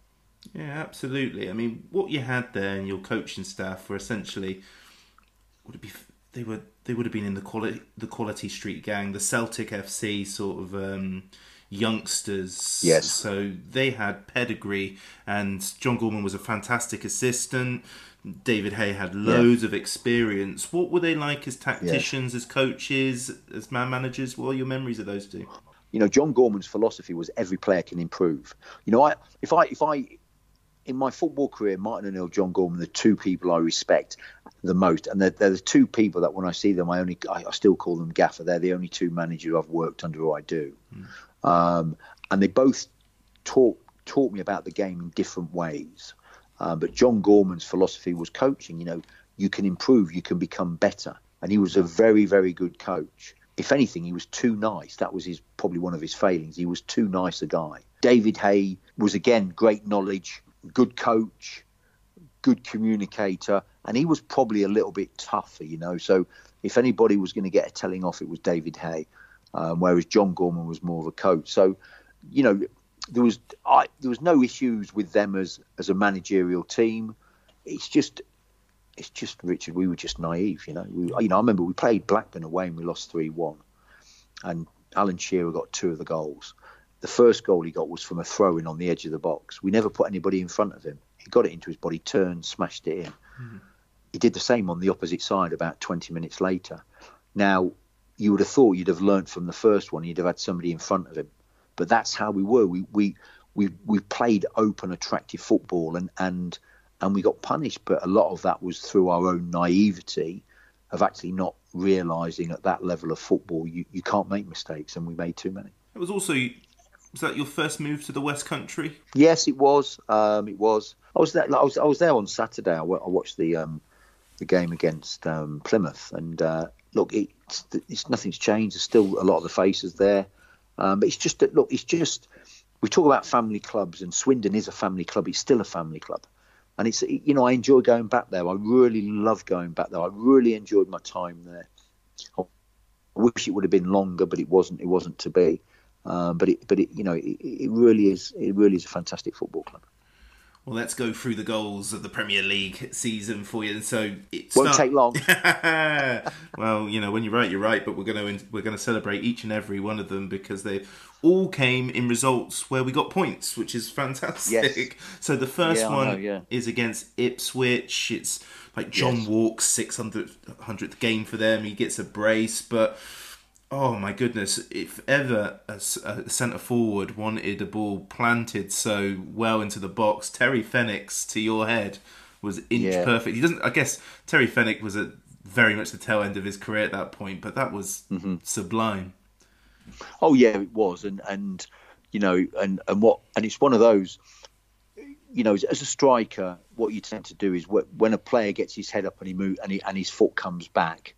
Yeah, absolutely. I mean, what you had there and your coaching staff were essentially would it be they were they would have been in the quality the quality street gang, the Celtic FC sort of um, youngsters. Yes. So they had pedigree, and John Gorman was a fantastic assistant. David Hay had loads of experience. What were they like as tacticians, as coaches, as man managers? What are your memories of those two? You know, John Gorman's philosophy was every player can improve. You know, I if I if I in my football career, Martin O'Neill, John Gorman, the two people I respect the most, and they're, they're the two people that when I see them, I only I, I still call them gaffer. They're the only two managers I've worked under who I do, hmm. Um, and they both taught taught me about the game in different ways. Uh, but John Gorman's philosophy was coaching. You know, you can improve, you can become better, and he was a very very good coach. If anything, he was too nice. That was his probably one of his failings. He was too nice a guy. David Hay was again great knowledge, good coach, good communicator, and he was probably a little bit tougher, you know. So if anybody was going to get a telling off, it was David Hay, um, whereas John Gorman was more of a coach. So, you know, there was I, there was no issues with them as as a managerial team. It's just it's just Richard. We were just naive, you know. We, you know, I remember we played Blackburn away and we lost three one, and Alan Shearer got two of the goals. The first goal he got was from a throw in on the edge of the box. We never put anybody in front of him. He got it into his body, turned, smashed it in. Mm. He did the same on the opposite side about 20 minutes later. Now, you would have thought you'd have learnt from the first one, you'd have had somebody in front of him. But that's how we were. We we we we played open, attractive football, and and and we got punished. But a lot of that was through our own naivety of actually not realizing at that level of football you, you can't make mistakes, and we made too many. It was also was that your first move to the West Country? Yes, it was. Um, it was. I was there. I was. I was there on Saturday. I, watched the um, the game against um, Plymouth, and uh, look, it's, it's nothing's changed. There's still a lot of the faces there. Um, but it's just that look, it's just we talk about family clubs, and Swindon is a family club. It's still a family club, and it's you know I enjoy going back there. I really love going back there. I really enjoyed my time there. I wish it would have been longer, but it wasn't. It wasn't to be. Um, but it, but it, you know, it, it really is. It really is a fantastic football club. Well, let's go through the goals of the Premier League season for you. And so it won't take long. well, you know, when you're right, you're right. But we're going to we're going to celebrate each and every one of them because they all came in results where we got points, which is fantastic. Yes. So the first yeah, one know, yeah. is against Ipswich. It's like John yes. Wark's 600th game for them. He gets a brace, but Oh my goodness! If ever a, a centre forward wanted a ball planted so well into the box, Terry Fenwick's to your head was inch yeah. perfect. He doesn't. I guess Terry Fenwick was at very much the tail end of his career at that point, but that was mm-hmm. sublime. Oh yeah, it was, and and you know, and and what, and it's one of those. You know, as a striker, what you tend to do is when a player gets his head up and he move and, he, and his foot comes back,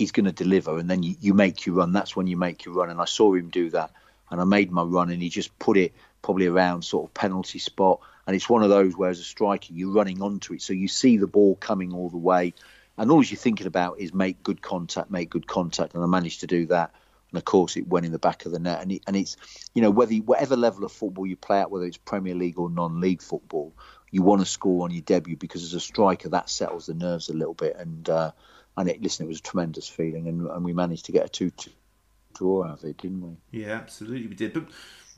he's going to deliver, and then you, you make your run. That's when you make your run, and I saw him do that, and I made my run, and he just put it probably around sort of penalty spot, and it's one of those where as a striker you're running onto it, so you see the ball coming all the way, and all you're thinking about is make good contact, make good contact, and I managed to do that. And of course, it went in the back of the net. And, it, and it's, you know, whether whatever level of football you play at, whether it's Premier League or non-league football, you want to score on your debut because as a striker that settles the nerves a little bit. And uh, and it, listen, it was a tremendous feeling, and, and we managed to get a two two draw out of it, didn't we? Yeah, absolutely, we did. But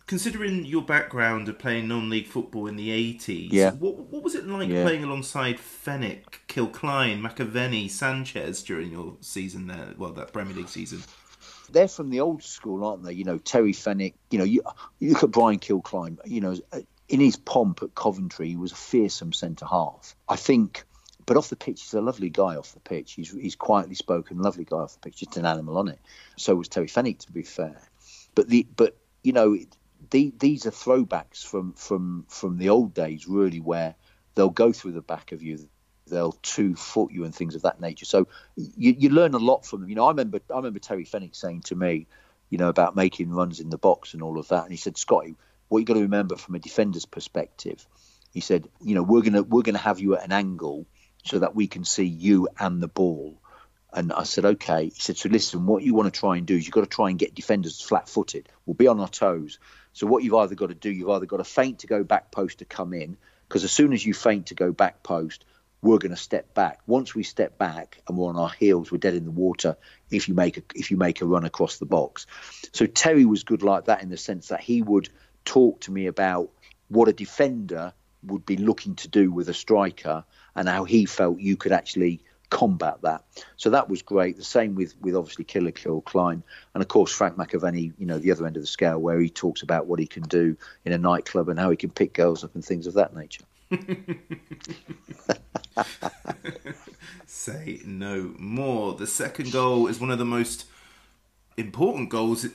considering your background of playing non-league football in the eighties, yeah. what, what was it like yeah. playing alongside Fenwick, Kilcline, McAvenny, Sanchez during your season there? Well, that Premier League season. They're from the old school, aren't they? You know, Terry Fenwick. You know, you, you look at Brian Kilcline. You know, in his pomp at Coventry, he was a fearsome centre half. I think but off the pitch, he's a lovely guy off the pitch. He's, he's quietly spoken, lovely guy off the pitch. Just an animal on it. So was Terry Fenwick, to be fair. But the but you know the, these are throwbacks from from from the old days, really, where they'll go through the back of you, they'll two foot you and things of that nature. So you, you learn a lot from them. You know, I remember I remember Terry Fenwick saying to me, you know, about making runs in the box and all of that, and he said, Scotty, what you got to remember from a defender's perspective, he said, you know, we're gonna we're gonna have you at an angle so that we can see you and the ball. And I said, okay. He said, so listen, what you want to try and do is you've got to try and get defenders flat footed. We'll be on our toes. So what you've either got to do, you've either got to feint to go back post to come in, because as soon as you feint to go back post, we're going to step back. Once we step back and we're on our heels, we're dead in the water. If you make a if you make a run across the box, so Terry was good like that in the sense that he would talk to me about what a defender would be looking to do with a striker and how he felt you could actually combat that. So that was great. The same with with obviously Killer Kilcline, and of course Frank McAvenny. You know the other end of the scale where he talks about what he can do in a nightclub and how he can pick girls up and things of that nature. Say no more. The second goal is one of the most important goals,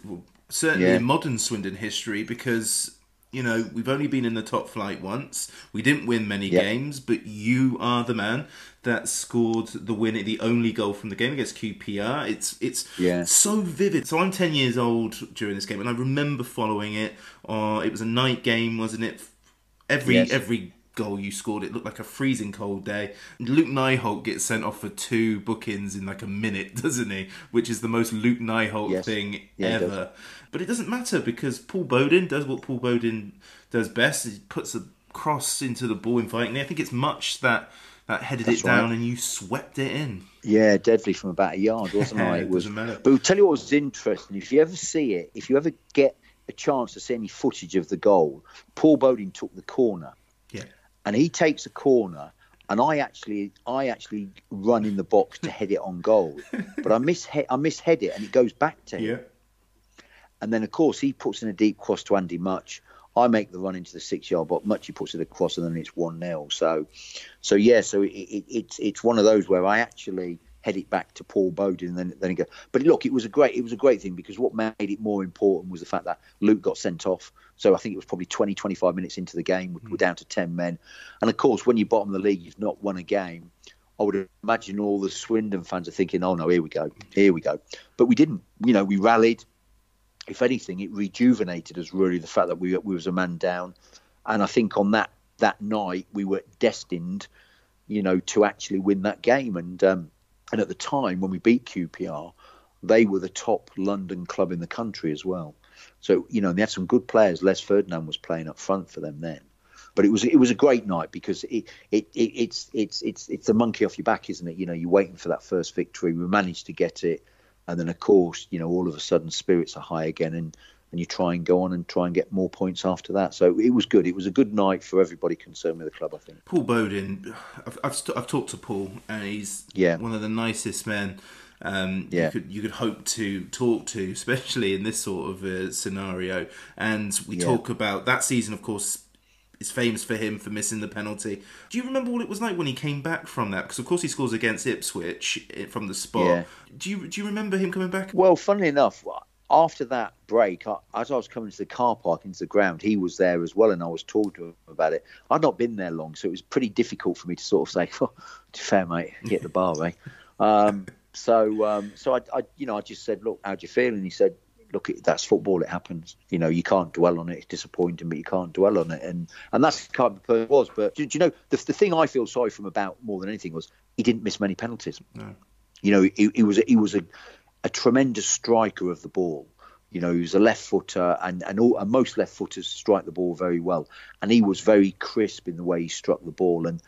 certainly yeah. in modern Swindon history, because you know, we've only been in the top flight once. We didn't win many yep. games, but you are the man that scored the win, the only goal from the game against QPR. It's it's yeah. so vivid. So I'm 10 years old during this game, and I remember following it. Uh, it was a night game, wasn't it? Every yes. every goal you scored, it looked like a freezing cold day. Luc Nijholt gets sent off for two bookings in like a minute, doesn't he? Which is the most Luc Nijholt Yes. thing Yeah, ever. But it doesn't matter because Paul Bodin does what Paul Bodin does best. He puts a cross into the ball invitingly. I think it's Mutch that that headed That's it down right. and you swept it in. Yeah, deadly from about a yard, wasn't I? it It was. doesn't matter. But I'll tell you what was interesting. If you ever see it, if you ever get a chance to see any footage of the goal, Paul Bodin took the corner. And he takes a corner, and I actually, I actually run in the box to head it on goal, but I miss, I mishead it, and it goes back to him. Yeah. And then, of course, he puts in a deep cross to Andy Mutch. I make the run into the six yard box. Mutch he puts it across, and then it's one 0 So, so yeah. So it, it, it's it's one of those where I actually head it back to Paul Bodin, and then then he go. But look, it was a great it was a great thing because what made it more important was the fact that Luc got sent off. So I think it was probably 20, 25 minutes into the game. We're, we're down to ten men, and of course, when you're bottom of the league, you've not won a game. I would imagine all the Swindon fans are thinking, "Oh no, here we go, here we go." But we didn't. You know, we rallied if anything, it rejuvenated us really the fact that we, we was a man down, and I think on that that night we were destined, you know, to actually win that game. And um, and at the time when we beat QPR, they were the top London club in the country as well. So you know, they had some good players. Les Ferdinand was playing up front for them then. But it was it was a great night because it, it, it it's it's it's it's the monkey off your back, isn't it? You know, you're waiting for that first victory. We managed to get it and then of course you know all of a sudden spirits are high again and and you try and go on and try and get more points after that so it was good it was a good night for everybody concerned with the club i think Paul Bodin, I've, I've, st- I've talked to Paul, and he's Yeah. one of the nicest men um, Yeah. you could you could hope to talk to, especially in this sort of uh, scenario. And we Yeah. talk about that season, of course, is famous for him for missing the penalty. Do you remember what it was like when he came back from that? Because of course he scores against Ipswich eh, from the spot. Yeah. Do you do you remember him coming back? well funnily enough after that break I, as i was coming to the car park into the ground he was there as well and i was talking to him about it i'd not been there long so it was pretty difficult for me to sort of say oh, fair mate get the bar eh um, so um, so I, I you know i just said look how do you feel and he said look, it- that's football. It happens. You know, you can't dwell on it. It's disappointing, but you can't dwell on it. And and that's kind of the person was. But do, do you know the, the thing I feel sorry for him about more than anything was he didn't miss many penalties. No. You know, he, he was he was a, a tremendous striker of the ball. You know, he was a left footer, and and, all, and most left footers strike the ball very well. And he was very crisp in the way he struck the ball. And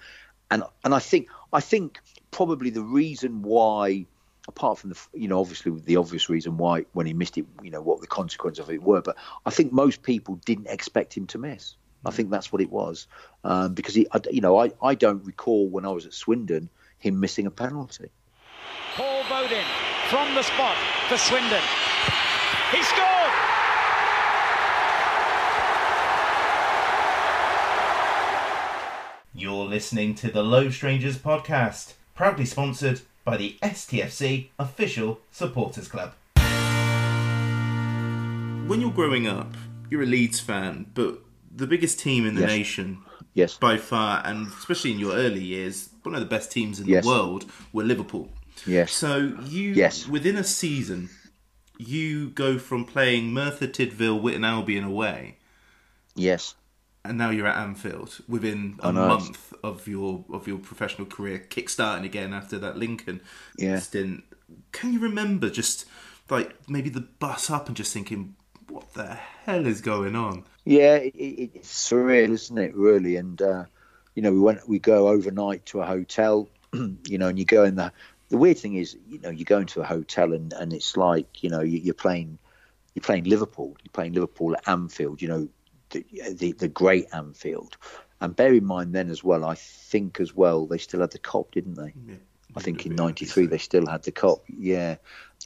and and I think I think probably the reason why, apart from the you know obviously the obvious reason why when he missed it, you know what the consequences of it were, but I think most people didn't expect him to miss. I think that's what it was um, because he, I, you know, I, I don't recall when I was at Swindon him missing a penalty. Paul Bodin from the spot for Swindon. He scored! You're listening to the Low Strangers podcast, proudly sponsored by the STFC official supporters club. When you're growing up, you're a Leeds fan, but the biggest team in the Yes. nation Yes. by far, and especially in your early years, one of the best teams in Yes. the world were Liverpool. Yes. So you, Yes. within a season, you go from playing Merthyr Tydfil, Witton Albion away, Yes. and now you're at Anfield within a month of your of your professional career, kickstarting again after that Lincoln Yeah. stint. Can you remember just like maybe the bus up and just thinking, what the hell is going on? Yeah, it, it, it's surreal, isn't it? Really, and uh, you know, we went, we go overnight to a hotel, you know, and you go in the. The weird thing is, you know, you go into a hotel and, and it's like, you know, you, you're playing, you're playing Liverpool, you're playing Liverpool at Anfield, you know, the the, the great Anfield, and bear in mind then as well, I think as well they still had the Kop, didn't they? Yeah, I think in '93 they still had the Kop. Yeah,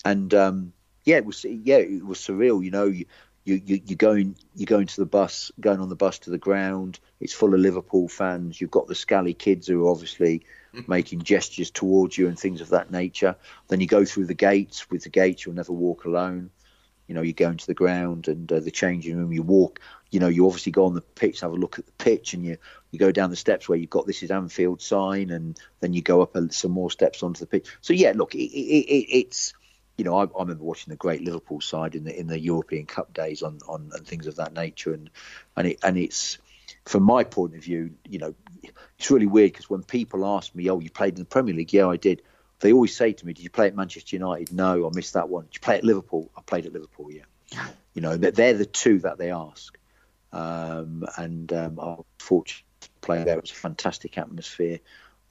and um, yeah, it was yeah, it was surreal. You know, you you you you're going you're going to the bus, going on the bus to the ground. It's full of Liverpool fans. You've got the scally kids who are obviously making gestures towards you and things of that nature. Then you go through the gates. With the gates, you'll never walk alone. You know, you go into the ground and uh, the changing room. You walk. You know, you obviously go on the pitch, have a look at the pitch, and you you go down the steps where you've got this is Anfield sign, and then you go up some more steps onto the pitch. So yeah, look, it, it, it, it's you know, I, I remember watching the great Liverpool side in the in the European Cup days on, on and things of that nature, and and it and it's from my point of view, you know, it's really weird because when people ask me, "Oh, you played in the Premier League?" Yeah, I did. They always say to me, "Did you play at Manchester United?" No, I missed that one. Did you play at Liverpool? I played at Liverpool. Yeah. You know, they're the two that they ask. Um, and um, I was fortunate to play there. It was a fantastic atmosphere.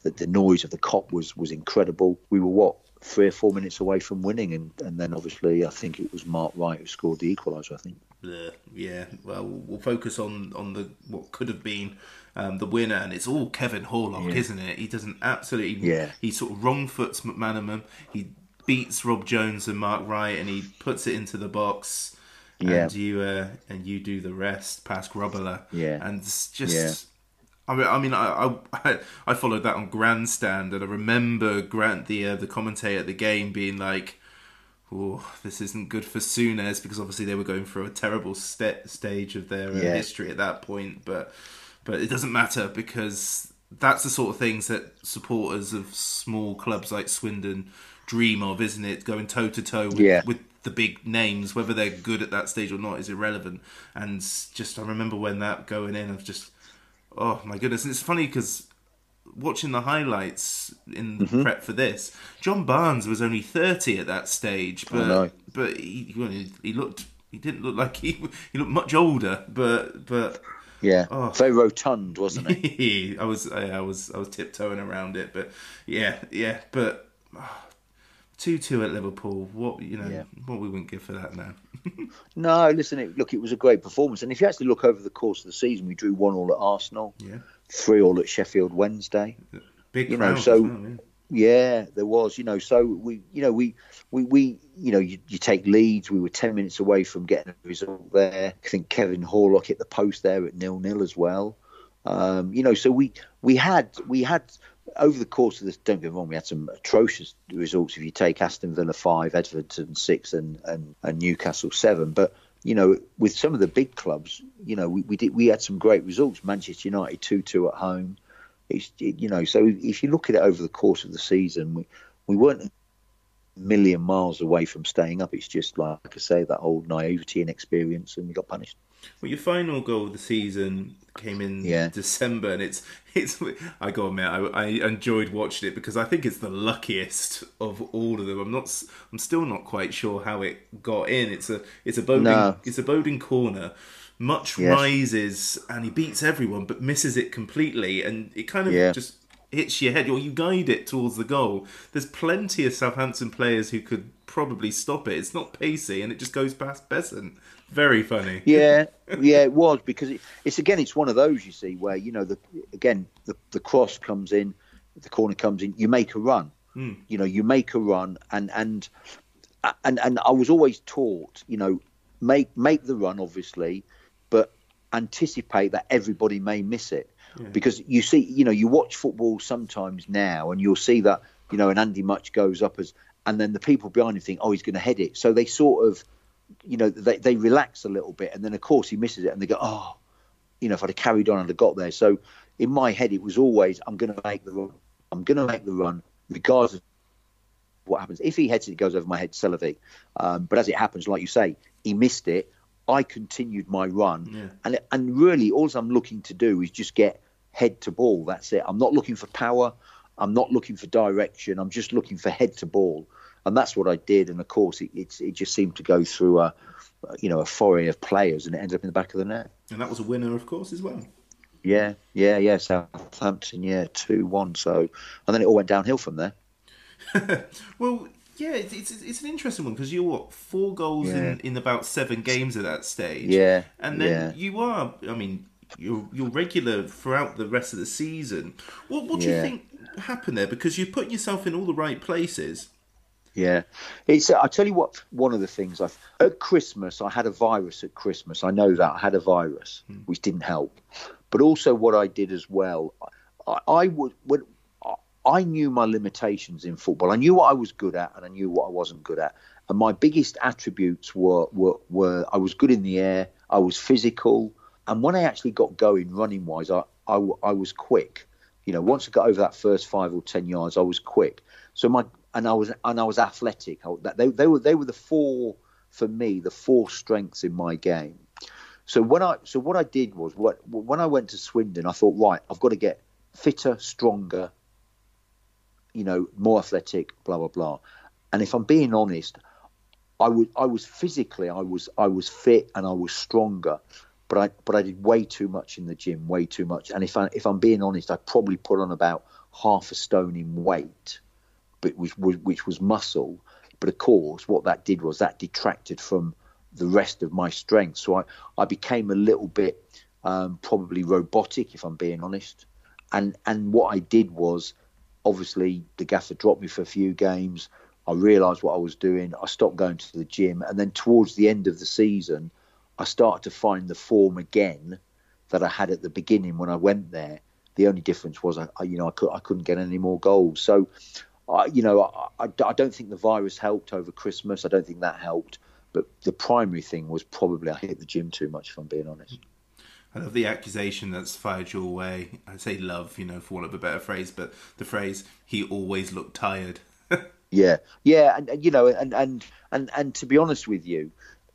The, the noise of the Kop was was incredible. We were what three or four minutes away from winning, and, and then obviously I think it was Mark Wright who scored the equaliser. I think. Uh, yeah, well, we'll focus on on the what could have been um, the winner, and it's all Kevin Horlock, yeah. isn't it? He doesn't absolutely. Yeah. He sort of wrong foots McManaman. He beats Rob Jones and Mark Wright, and he puts it into the box. Yeah. And you uh, and you do the rest past Grobbelaar. Yeah. And it's just. Yeah. I mean, I mean, I, I, I followed that on Grandstand, and I remember Grant, the uh, the commentator at the game, being like, "Oh, this isn't good for Souness," because obviously they were going through a terrible st- stage of their uh, yeah. history at that point. But but it doesn't matter because that's the sort of things that supporters of small clubs like Swindon dream of, isn't it? Going toe to toe with the big names, whether they're good at that stage or not, is irrelevant. And just I remember when that going in, of just oh my goodness, and it's funny because watching the highlights in the mm-hmm. prep for this, John Barnes was only thirty at that stage, but oh, no. but he, he looked he didn't look like he he looked much older, but but yeah, oh. very rotund, wasn't he? I was I, I, was I was tiptoeing around it, but yeah, yeah, but oh, two two at Liverpool. What you know, yeah. what we wouldn't give for that now. no, listen, it, look, it was a great performance, and if you actually look over the course of the season, we drew one all at Arsenal, yeah, three all at Sheffield Wednesday. Big, you know, so. Well, yeah. Yeah, there was, you know. So we, you know, we, we, we you know, you, you, take leads. We were ten minutes away from getting a result there. I think Kevin Horlock hit the post there at nil nil as well. Um, you know, so we we had we had over the course of this, don't get me wrong, we had some atrocious results. If you take Aston Villa five, Everton six, and, and, and Newcastle seven, but you know, with some of the big clubs, you know, we, we did we had some great results. Manchester United two two at home. It's you know, so if you look at it over the course of the season, we we weren't a million miles away from staying up. It's just like I say, that old naivety and experience, and we got punished. Well, your final goal of the season came in yeah. December, and it's it's. I got to admit, I, I enjoyed watching it because I think it's the luckiest of all of them. I'm not. I'm still not quite sure how it got in. It's a. It's a Bodin. No. It's a Bodin corner. Mutch yes. rises and he beats everyone, but misses it completely, and it kind of yeah. just hits your head, or you guide it towards the goal. There's plenty of Southampton players who could probably stop it. It's not pacey, and it just goes past Beasant. Very funny. Yeah, yeah, it was because it, it's again, it's one of those you see where you know the again the the cross comes in, the corner comes in, you make a run. Mm. You know, you make a run, and and and and I was always taught, you know, make make the run, obviously, anticipate that everybody may miss it. Yeah. Because you see, you know, you watch football sometimes now, and you'll see that you know, and Andy Mutch goes up as, and then the people behind him think, oh, he's going to head it. So they sort of you know, they, they relax a little bit, and then of course he misses it, and they go, oh, you know, if I'd have carried on and have got there. So in my head, it was always, I'm going to make the run. I'm going to make the run, regardless of what happens. If he heads it, it goes over my head, Celovic. Um, but as it happens, like you say, he missed it. I continued my run, yeah. and and really, all I'm looking to do is just get head to ball. That's it. I'm not looking for power. I'm not looking for direction. I'm just looking for head to ball and that's what I did. And of course, it, it, it just seemed to go through a you know a foray of players, and it ended up in the back of the net. And that was a winner, of course, as well. Yeah, yeah, yeah. Southampton, yeah, two one. So, and then it all went downhill from there. well, yeah, it's, it's, it's an interesting one because you're what four goals yeah. in, in about seven games at that stage. Yeah, and then yeah. you are. I mean, you're you're regular throughout the rest of the season. What what do yeah. you think happened there? Because you put yourself in all the right places. Yeah, it's. Uh, I tell you what. One of the things I at Christmas, I had a virus at Christmas. I know that I had a virus, mm. which didn't help. But also, what I did as well, I, I would when I knew my limitations in football. I knew what I was good at, and I knew what I wasn't good at. And my biggest attributes were were, were I was good in the air, I was physical, and when I actually got going running wise, I, I, I was quick. You know, once I got over that first five or ten yards, I was quick. So my and I was and I was athletic. They they were they were the four for me the four strengths in my game. So when I so what I did was what when I went to Swindon, I thought right, I've got to get fitter, stronger, you know, more athletic, blah blah blah. And if I'm being honest, I was I was physically I was I was fit and I was stronger, but I but I did way too much in the gym, way too much. And if I if I'm being honest, I probably put on about half a stone in weight, but which was which was muscle. But of course, what that did was that detracted from the rest of my strength. So I, I became a little bit um, probably robotic, if I'm being honest. And and what I did was, obviously, the gaffer dropped me for a few games. I realised what I was doing. I stopped going to the gym, and then towards the end of the season, I started to find the form again that I had at the beginning when I went there. The only difference was, I, I you know, I, could, I couldn't get any more goals. So, I, you know, I, I don't think the virus helped over Christmas. I don't think that helped. But the primary thing was probably I hit the gym too much, if I'm being honest. I love the accusation that's fired your way. I say love, you know, for want of a better phrase, but the phrase "he always looked tired." yeah, yeah, and, and, you know, and and and and to be honest with you,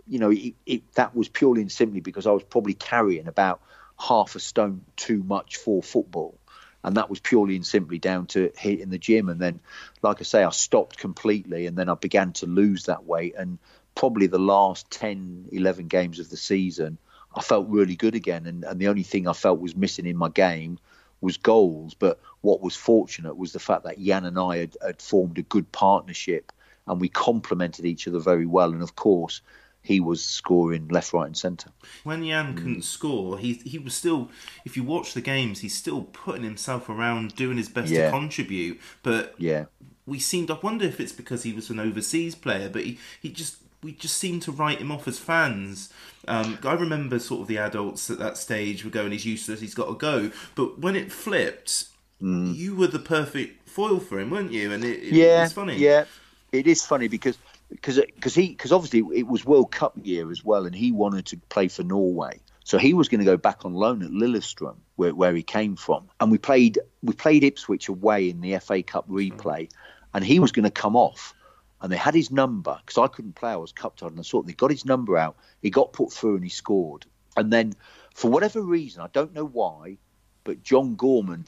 you know, it, it, that was purely and simply because I was probably carrying about half a stone too much for football. And that was purely and simply down to hitting the gym. And then, like I say, I stopped completely and then I began to lose that weight. And probably the last 10, 11 games of the season, I felt really good again. And, and the only thing I felt was missing in my game was goals. But what was fortunate was the fact that Jan and I had, had formed a good partnership and we complemented each other very well. And of course, he was scoring left, right, and centre. When Jan mm. couldn't score, he he was still. If you watch the games, he's still putting himself around, doing his best yeah. to contribute. But yeah, we seemed. I wonder if it's because he was an overseas player, but he he just we just seemed to write him off as fans. Um, I remember sort of the adults at that stage were going, "He's useless. He's got to go." But when it flipped, mm. you were the perfect foil for him, weren't you? And it, it yeah, it's funny. Yeah, it is funny because because because he because obviously it was World Cup year as well, and he wanted to play for Norway. So he was going to go back on loan at Lillestrøm, where, where he came from, and we played we played Ipswich away in the FA Cup replay, and he was going to come off and they had his number because I couldn't play. I was cup tied, and I saw they got his number out. He got put through and he scored. And then, for whatever reason, I don't know why, but John Gorman,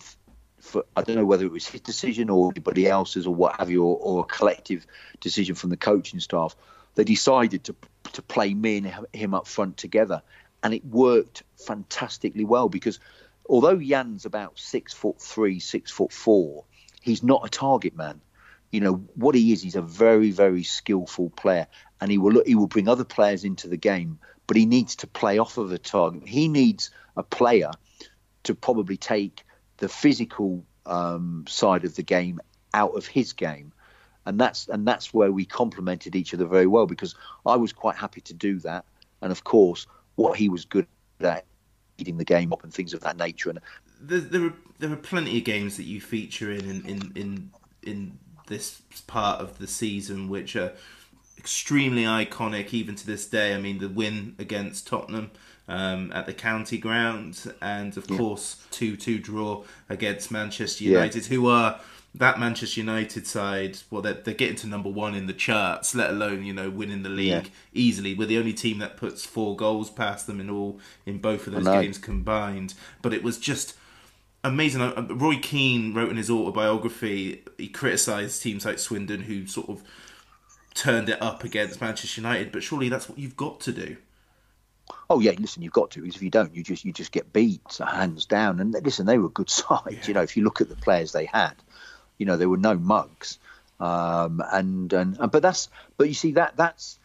for I don't know whether it was his decision or anybody else's or what have you, or, or a collective decision from the coaching staff, they decided to to play me and him up front together, and it worked fantastically well because although Jan's about six foot three, six foot four, he's not a target man you know what he is. He's a very, very skillful player, and he will he will bring other players into the game. But he needs to play off of a target. He needs a player to probably take the physical um, side of the game out of his game, and that's and that's where we complemented each other very well because I was quite happy to do that, and of course what he was good at eating the game up and things of that nature. And there, there are there are plenty of games that you feature in in in, in this part of the season, which are extremely iconic even to this day. I mean, the win against Tottenham um, at the county ground, and of yeah. course, two-two draw against Manchester United, yeah. who are that Manchester United side. Well, they're, they're getting to number one in the charts, let alone you know winning the league yeah. easily. We're the only team that puts four goals past them in all in both of those games combined. But it was just amazing. Uh, Roy Keane wrote in his autobiography, he criticised teams like Swindon who sort of turned it up against Manchester United, but surely that's what you've got to do. Oh yeah, listen, you've got to because if you don't, you just you just get beat hands down. And listen, they were a good side. Yeah. You know, if you look at the players they had, you know, there were no mugs. Um, and, and, and but that's but you see that that's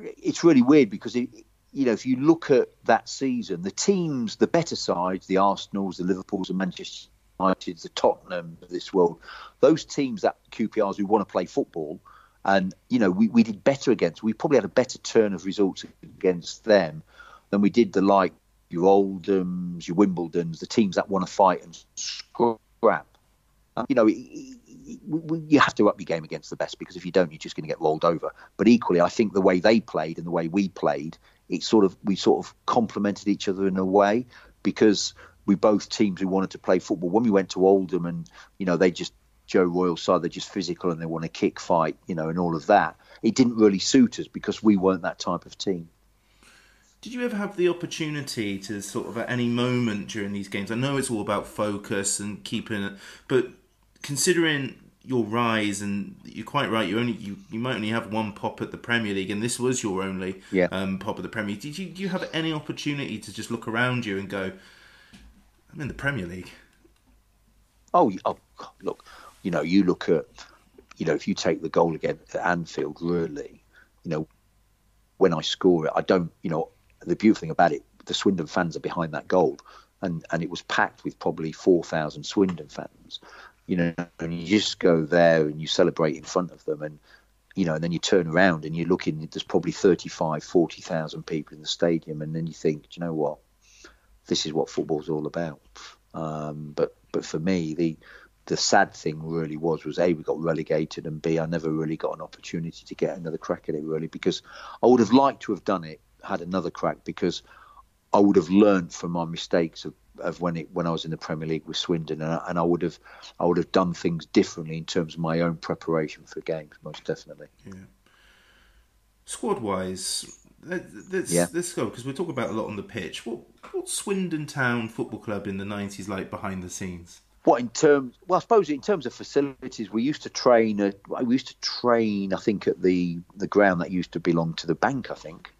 it's really weird because it, you know, if you look at that season, the teams, the better sides, the Arsenals, the Liverpools, the Manchester United, the Tottenham of this world, those teams that QPRs who want to play football, and you know, we, we did better against. We probably had a better turn of results against them than we did the like your Oldhams, your Wimbledons, the teams that want to fight and scrap. You know, you have to up your game against the best because if you don't, you're just going to get rolled over. But equally, I think the way they played and the way we played it sort of we sort of complemented each other in a way because we both teams who wanted to play football. When we went to Oldham and you know they just Joe Royle side, they're just physical and they want to kick fight, you know, and all of that. It didn't really suit us because we weren't that type of team. Did you ever have the opportunity to sort of at any moment during these games? I know it's all about focus and keeping it, but considering your rise and you're quite right, you only you, you might only have one pop at the Premier League, and this was your only Yeah. um, pop at the Premier League. Did you do you have any opportunity to just look around you and go, I'm in the Premier League? Oh, oh, look, you know, you look at, you know, if you take the goal again at Anfield, really, you know, when I score it, I don't, you know, the beautiful thing about it, the Swindon fans are behind that goal, and and it was packed with probably four thousand Swindon fans, you know, and you just go there and you celebrate in front of them, and you know, and then you turn around and you're looking, there's probably 35, 40,000 people in the stadium, and then you think, do you know what, this is what football's all about. Um, but but for me, the the sad thing really was was a we got relegated and b I never really got an opportunity to get another crack at it really because I would have liked to have done it had another crack because I would have learned from my mistakes of, of when it when I was in the Premier League with Swindon and I, and I would have I would have done things differently in terms of my own preparation for games most definitely. Yeah. Squad wise, let's, Yeah. let's go because we're talking about a lot on the pitch. What what's Swindon Town Football Club in the 90s like behind the scenes? What in terms? Well, I suppose in terms of facilities, we used to train. At, we used to train. I think at the the ground that used to belong to the bank. I think.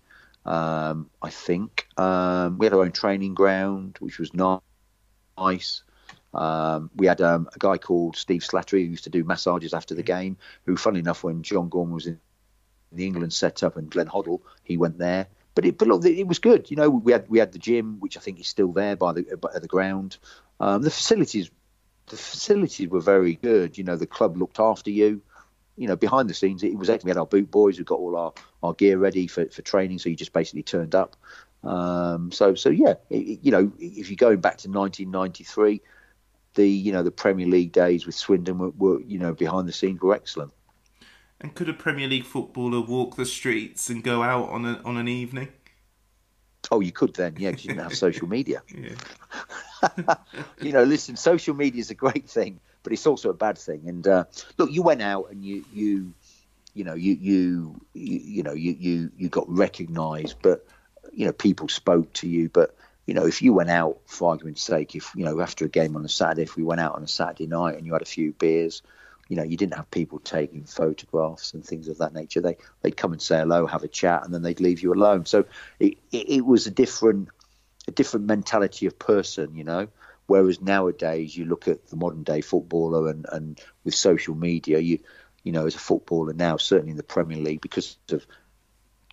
Um, I think um, we had our own training ground, which was nice. Um, we had um, a guy called Steve Slattery who used to do massages after the game. Who, funnily enough, when John Gorman was in the England setup and Glenn Hoddle, he went there. But it, but look, it was good. You know, we had we had the gym, which I think is still there by the by the ground. Um, the facilities, the facilities were very good. You know, the club looked after you. You know, behind the scenes, it was we had our boot boys who got all our, our gear ready for, for training. So you just basically turned up. Um, so so yeah, it, you know, if you're going back to 1993, the you know the Premier League days with Swindon were, were you know behind the scenes were excellent. And could a Premier League footballer walk the streets and go out on a, on an evening? Oh, you could then, yeah, because you didn't have social media. you know, listen, social media is a great thing, but it's also a bad thing. And uh, look, you went out and you, you, you know, you, you, you, you know, you, you, you got recognised, but you know, people spoke to you. But you know, if you went out, for argument's sake, if you know, after a game on a Saturday, if we went out on a Saturday night and you had a few beers, you know, you didn't have people taking photographs and things of that nature. They they'd come and say hello, have a chat, and then they'd leave you alone. So it, it, it was a different a different mentality of person, you know. Whereas nowadays, you look at the modern day footballer, and, and with social media, you you know, as a footballer now, certainly in the Premier League, because of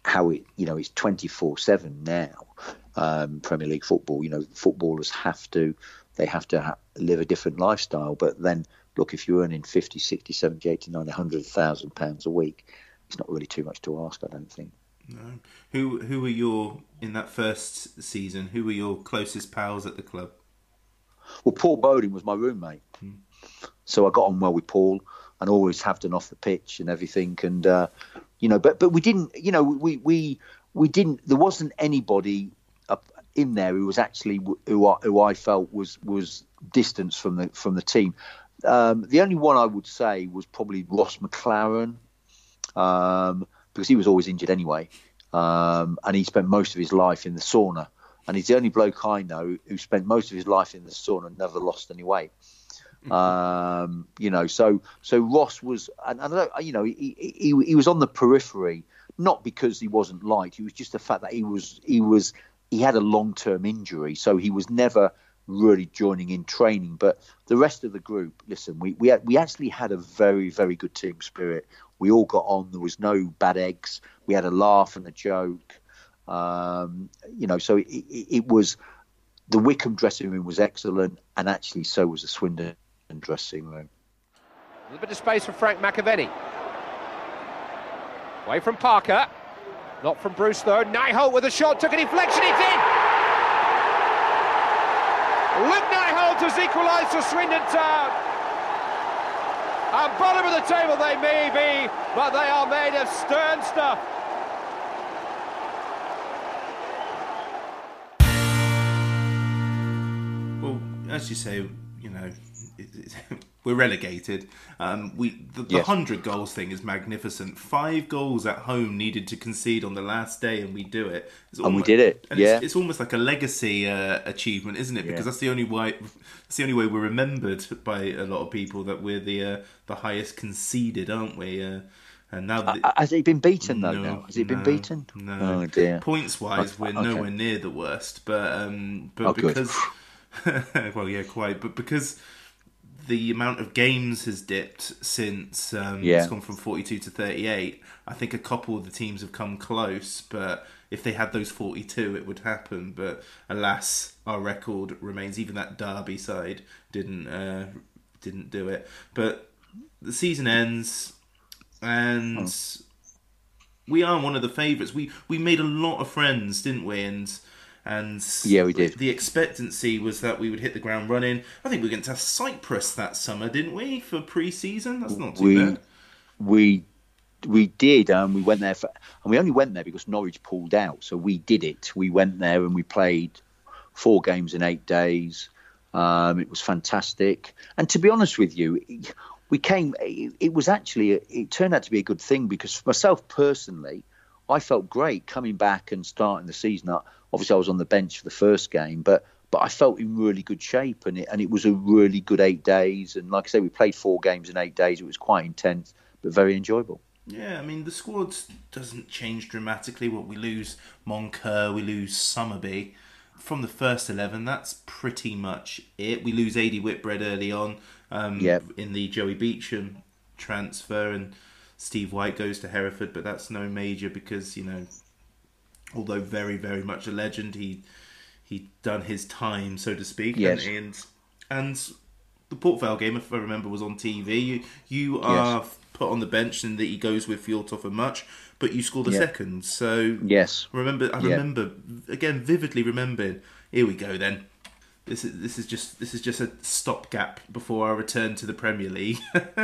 how it you know it's twenty four seven now, um, Premier League football. You know, footballers have to they have to ha- live a different lifestyle. But then look, if you're earning 50, 60, 70, 80, 90, 100,000 pounds a week, it's not really too much to ask, I don't think. No. Who who were your in that first season? Who were your closest pals at the club? Well, Paul Bodin was my roommate, so I got on well with Paul, and always have done off the pitch and everything. And uh, you know, but but we didn't, you know, we we we didn't. There wasn't anybody in there who was actually who I, who I felt was was distance from the from the team. Um, the only one I would say was probably Ross MacLaren, um, because he was always injured anyway, um, and he spent most of his life in the sauna. And he's the only bloke I know who spent most of his life in the sauna and never lost any weight. Um, you know, so so Ross was, and, and I don't- you know, he, he he was on the periphery, not because he wasn't liked. It was just the fact that he was he was he had a long term injury, so he was never really joining in training. But the rest of the group, listen, we we had, we actually had a very very good team spirit. We all got on. There was no bad eggs. We had a laugh and a joke. Um, you know, so it, it, it was the Wycombe dressing room was excellent, and actually so was the Swindon dressing room. A little bit of space for Frank McAvenny. Away from Parker. Not from Bruce though. Nijholt with a shot, took a deflection, it's in! Luc Nijholt has equalised for Swindon Town. And bottom of the table they may be, but they are made of stern stuff. Well, as you say, we're relegated. Um, we the, the Yes. hundred goals thing is magnificent. Five goals at home needed to concede on the last day, and we do it. It's And we did it, and yeah. it's, it's almost like a legacy uh, achievement, isn't it? Because Yeah. that's the only way. That's the only way we're remembered by a lot of people that we're the uh, the highest conceded, aren't we? Uh, and now that Has he been beaten though? no, now has he been beaten? No. Oh dear. Points wise, we're okay. nowhere near the worst, but um, but Oh, because well, yeah, quite, but because the amount of games has dipped since um, Yeah. it's gone from forty-two to thirty-eight. I think a couple of the teams have come close, but if they had those forty-two, it would happen. But alas, our record remains. Even that Derby side didn't uh, didn't do it. But the season ends, and we are one of the favourites. We we made a lot of friends, didn't we? And and Yeah, we did. The expectancy was that we would hit the ground running. I think we went to Cyprus that summer, didn't we, for pre-season? That's not too We bad. we we did, and we went there for, and we only went there because Norwich pulled out. So we did it. We went there and we played four games in eight days. Um, it was fantastic, and to be honest with you, we came. It, was actually it turned out to be a good thing because for myself personally, I felt great coming back and starting the season. I- Obviously, I was on the bench for the first game, but but I felt in really good shape, and it and it was a really good eight days. And like I say, we played four games in eight days. It was quite intense, but very enjoyable. Yeah, I mean the squad doesn't change dramatically. What we lose Moncur, we lose Summerbee. From the first eleven, that's pretty much it. We lose Adi Whitbread early on um, Yep. in the Joey Beauchamp transfer, and Steve White goes to Hereford, but that's no major because you know, although very very Mutch a legend, he he done his time, so to speak. Yes. And, and and the Port Vale game, if I remember, was on TV. You you are put on the bench and that he goes with Fjørtoft and much, but you score the second. So Yes. remember, I remember again vividly remembering. Here we go then. This is this is just this is just a stopgap before I return to the Premier League.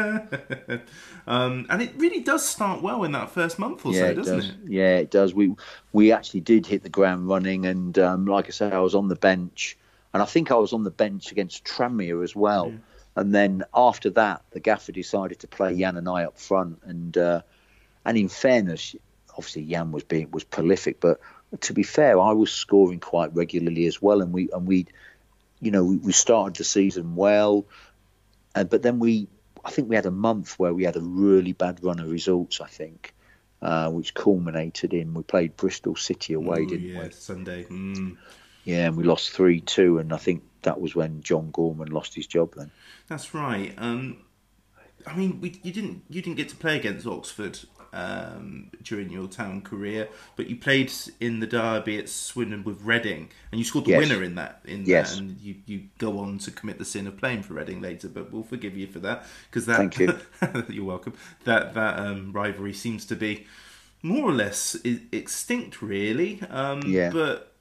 um, and it really does start well in that first month or yeah, so, it doesn't does. it? Yeah, it does. We we actually did hit the ground running, and um, like I said, I was on the bench, and I think I was on the bench against Tranmere as well. And then after that, the gaffer decided to play Jan and I up front, and uh, and in fairness, obviously Jan was being was prolific, but to be fair, I was scoring quite regularly as well, and we and we, you know, we, we started the season well, uh, but then we. I think we had a month where we had a really bad run of results. I think, uh, which culminated in we played Bristol City away, Ooh, didn't yeah, we? Sunday. Mm. Yeah, and we lost three two, and I think that was when John Gorman lost his job. Then That's right. Um, I mean, we, you didn't you didn't get to play against Oxford um, during your town career, but you played in the derby at Swindon with Reading, and you scored the Yes. winner in that. In Yes. that, and you, you go on to commit the sin of playing for Reading later, but we'll forgive you for that because that. Thank you. you're welcome. That that um, rivalry seems to be more or less extinct, really. Um, Yeah. But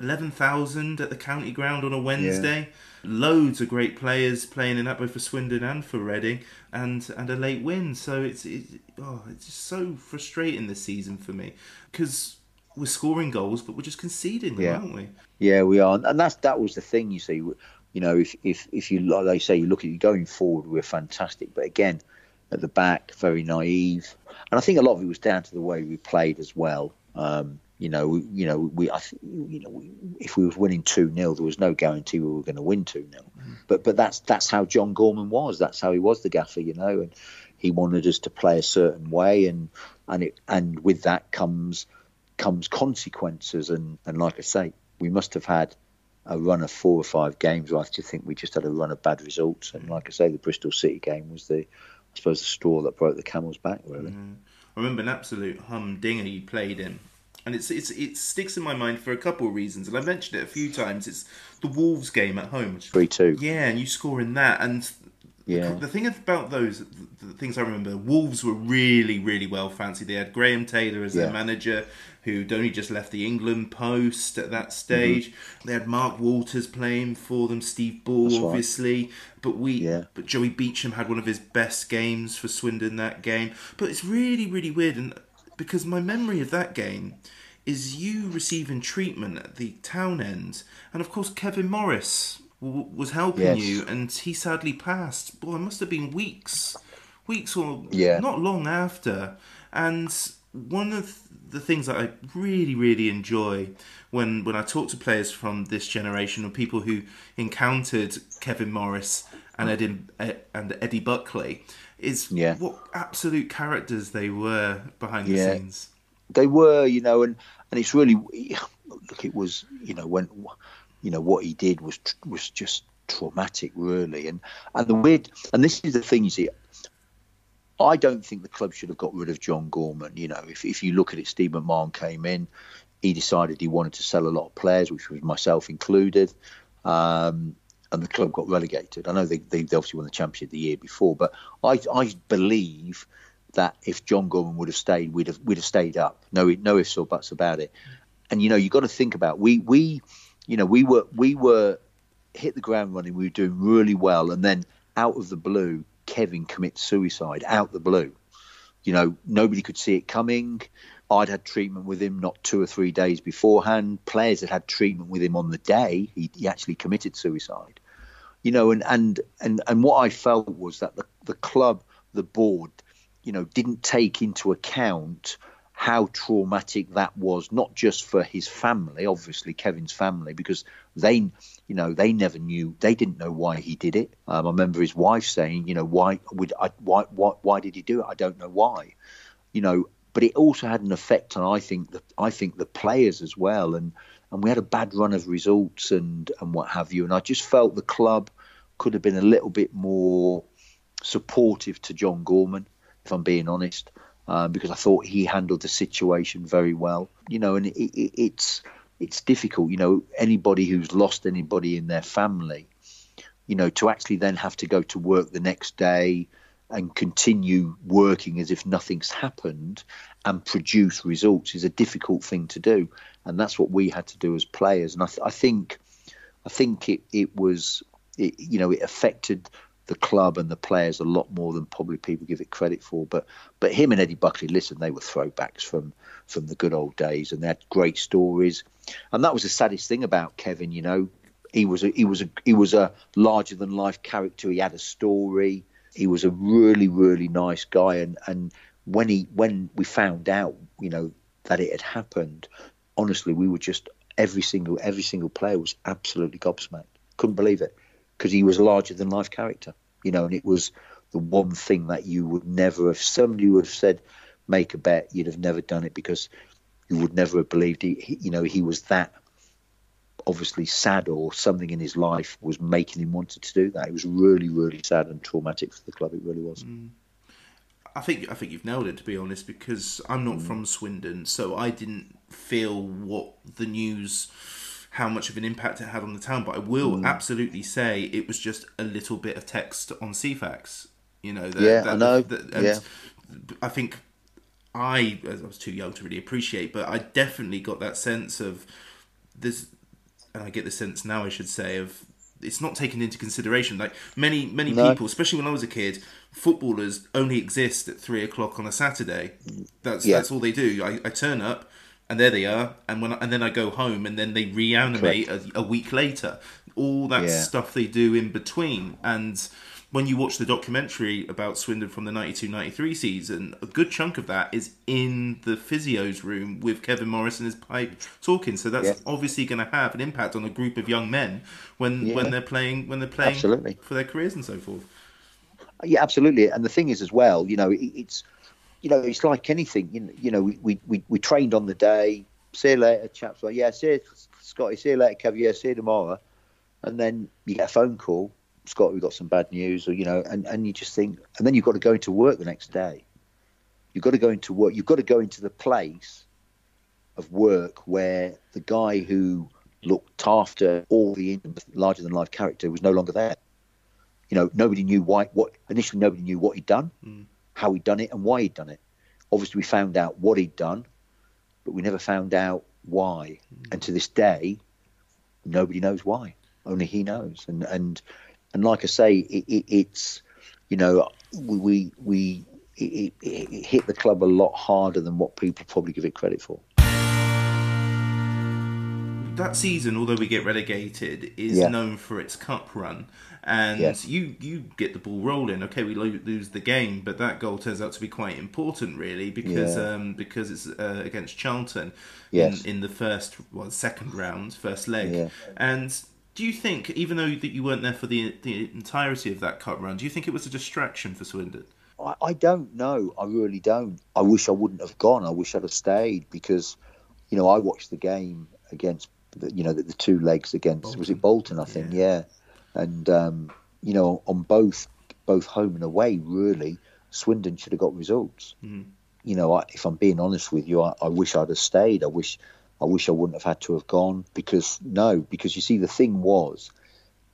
eleven thousand at the county ground on a Wednesday. Loads of great players playing in that both for Swindon and for Reading, and and a late win. So it's it, oh, it's just so frustrating this season for me because we're scoring goals, but we're just conceding them, Yeah. aren't we? Yeah, we are, and that's that was the thing. You see, you know, if if if you like they say, you look at you going forward, we're fantastic, but again, at the back, very naive, and I think a lot of it was down to the way we played as well. Um, you know, we, you know, we, I th- you know, we, if we was winning two 0 there was no guarantee we were going to win two 0 mm. But but that's that's how John Gorman was. That's how he was the gaffer, you know, and he wanted us to play a certain way, and and it and with that comes comes consequences, and and like I say, we must have had a run of four or five games. where I just think we just had a run of bad results, and mm. like I say, the Bristol City game was the, I suppose, the straw that broke the camel's back. Really, mm. I remember an absolute humdinger you played in. And it's, it's it sticks in my mind for a couple of reasons, and I mentioned it a few times. It's the Wolves game at home, three two. Yeah, and you score in that. And Yeah. the thing about those, the things I remember, Wolves were really, really well fancied. They had Graham Taylor as their manager, who'd only just left the England post at that stage. Mm-hmm. They had Mark Walters playing for them, Steve Bull, That's right. obviously. But we, Yeah. but Joey Beauchamp had one of his best games for Swindon that game. But it's really, really weird, and because my memory of that game is you receiving treatment at the town end, and of course Kevin Morris w- was helping Yes. you, and he sadly passed. Boy, it must have been weeks, weeks or Yeah. not long after. And one of the things that I really, really enjoy when when I talk to players from this generation or people who encountered Kevin Morris and Eddie and Eddie Buckley is Yeah. what absolute characters they were behind the Yeah. scenes. they were, you know, and and it's really look. It was, you know, when you know what he did was was just traumatic, really, and and the weird. And this is the thing you see. I don't think the club should have got rid of John Gorman. You know, if if you look at it, Steve McMahon came in. He decided he wanted to sell a lot of players, which was myself included. Um, and the club got relegated. I know they, they obviously won the championship the year before, but I, I believe that if John Gorman would have stayed, we'd have we'd have stayed up. No, no ifs or buts about it. And you know, you got to think about we we, you know, we were we were hit the ground running. We were doing really well, and then out of the blue, Kevin commits suicide out the blue. You know, nobody could see it coming. I'd had treatment with him not two or three days beforehand. Players had had treatment with him on the day he, he actually committed suicide. You know, and, and, and, and what I felt was that the, the club, the board, you know, didn't take into account how traumatic that was, not just for his family, obviously Kevin's family, because they, you know, they never knew, they didn't know why he did it. Um, I remember his wife saying, you know, why would I, why, why, why did he do it? I don't know why, you know. But it also had an effect on, I think, the, I think the players as well, and and we had a bad run of results and and what have you. And I just felt the club could have been a little bit more supportive to John Gorman, if I'm being honest um, because I thought he handled the situation very well. You know, and it, it, it's it's difficult. You know, anybody who's lost anybody in their family, you know, to actually then have to go to work the next day and continue working as if nothing's happened and produce results is a difficult thing to do, and that's what we had to do as players. And I, th- I think, I think it it was, it, you know, it affected the club and the players a lot more than probably people give it credit for. But but him and Eddie Buckley, listen, they were throwbacks from from the good old days, and they had great stories. And that was the saddest thing about Kevin. You know, he was a he was a he was a larger than life character. He had a story. He was a really really nice guy. And and when he when we found out, you know, that it had happened, honestly, we were just every single every single player was absolutely gobsmacked. Couldn't believe it because he was a larger than life character, you know, and it was the one thing that you would never have. Somebody would have said, "Make a bet," you'd have never done it because you would never have believed he, he you know, he was that obviously sad or something in his life was making him wanted to do that. It was really, really sad and traumatic for the club. It really was. Mm. I think I think you've nailed it to be honest because I'm not mm. from Swindon, so I didn't feel what the news, how much of an impact it had on the town. But I will mm. absolutely say it was just a little bit of text on Ceefax. You know, that, Yeah, that- I know. that- and Yeah. I think I, as I was too young to really appreciate, but I definitely got that sense of this, and I get the sense now I should say of it's not taken into consideration. Like many many No. people, especially when I was a kid, footballers only exist at three o'clock on a Saturday. That's Yeah. that's all they do. I, I turn up, and there they are, and when I, and then I go home, and then they reanimate a, a week later. All that Yeah. stuff they do in between, and when you watch the documentary about Swindon from the 92-93 season, a good chunk of that is in the physio's room with Kevin Morris and his pipe talking. So that's Yeah. obviously going to have an impact on a group of young men when Yeah. when they're playing when they're playing Absolutely. for their careers and so forth. Yeah, absolutely. And the thing is, as well, you know, it, it's you know, it's like anything. You know, you know, we, we, we, trained on the day. See you later, chaps. Like, yeah, see you, Scotty. See you later, Kev. Yeah, see you tomorrow. And then you get a phone call, Scott. We've got some bad news, or you know, and, and you just think, and then you've got to go into work the next day. You've got to go into work. You've got to go into the place of work where the guy who looked after all the larger than life character was no longer there. You know, nobody knew why. What initially, nobody knew what he'd done, mm. How he'd done it, and why he'd done it. Obviously, we found out what he'd done, but we never found out why. Mm. And to this day, nobody knows why. Only he knows. And and and like I say, it, it, it's you know we we, it, it hit the club a lot harder than what people probably give it credit for. That season, although we get relegated, is Yeah. known for its cup run. And Yes. you, you get the ball rolling. Okay, we lose the game, but that goal turns out to be quite important, really, because Yeah. um, because it's uh, against Charlton Yes. in, in the first, well, second round, first leg. Yeah. And do you think, even though that you weren't there for the the entirety of that cup run, do you think it was a distraction for Swindon? I, I don't know. I really don't. I wish I wouldn't have gone. I wish I'd have stayed because, you know, I watched the game against, the, you know, the, the two legs against was it Bolton? I think, yeah. And um, you know, on both both home and away, really, Swindon should have got results. You know, I, if I'm being honest with you, I, I wish I'd have stayed. I wish, I wish I wouldn't have had to have gone because no, because you see, the thing was,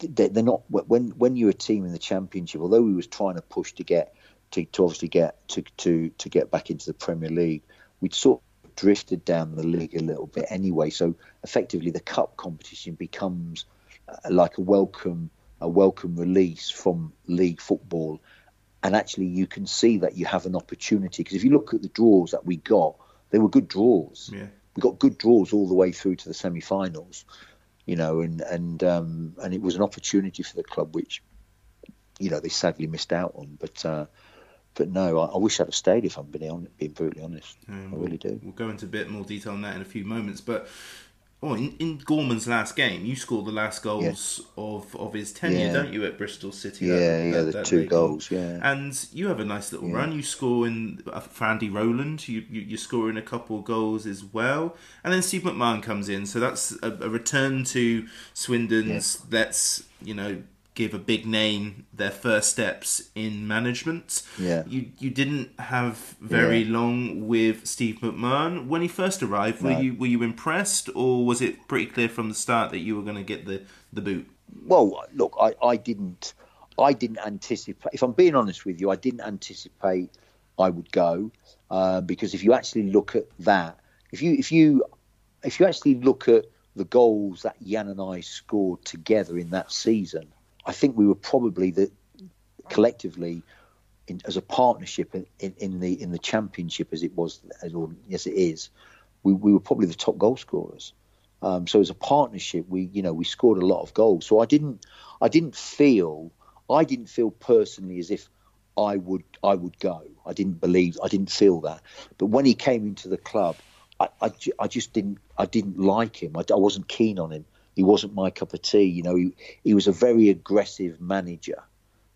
they- they're not when when you're a team in the championship. Although we was trying to push to get to, to obviously get to, to to get back into the Premier League, we'd sort of drifted down the league a little bit anyway. So effectively, the cup competition becomes uh, like a welcome a welcome release from league football, and actually you can see that you have an opportunity because if you look at the draws that we got, they were good draws. Yeah. We got good draws all the way through to the semi-finals you know, and and um, and it was an opportunity for the club which, you know, they sadly missed out on. But uh, but no, I, I wish I'd have stayed if I'm being being brutally honest. I really do. We'll go into a bit more detail on that in a few moments. But oh, in, in Gorman's last game, you scored the last goals of, of his tenure, Yeah. don't you, at Bristol City? Yeah, yeah, the two late goal. goals, yeah. And you have a nice little run. You score in uh, for Andy Rowland. You, you you're scoring a couple of goals as well. And then Steve McMahon comes in, so that's a, a return to Swindon's. Let's you know give a big name their first steps in management. Yeah. You you didn't have very Yeah. long with Steve McMahon when he first arrived. Were No. you were you impressed, or was it pretty clear from the start that you were going to get the the boot? Well, look, I, I didn't I didn't anticipate. If I'm being honest with you, I didn't anticipate I would go uh, because if you actually look at that, if you if you if you actually look at the goals that Jan and I scored together in that season, I think we were probably the collectively in, as a partnership in, in, in the in the championship as it was as or yes it is, we, we were probably the top goal scorers. Um, so as a partnership, we you know we scored a lot of goals. So I didn't I didn't feel I didn't feel personally as if I would I would go. I didn't believe I didn't feel that. But when he came into the club, I, I, I just didn't I didn't like him. I, I wasn't keen on him. He wasn't my cup of tea. You know, he he was a very aggressive manager.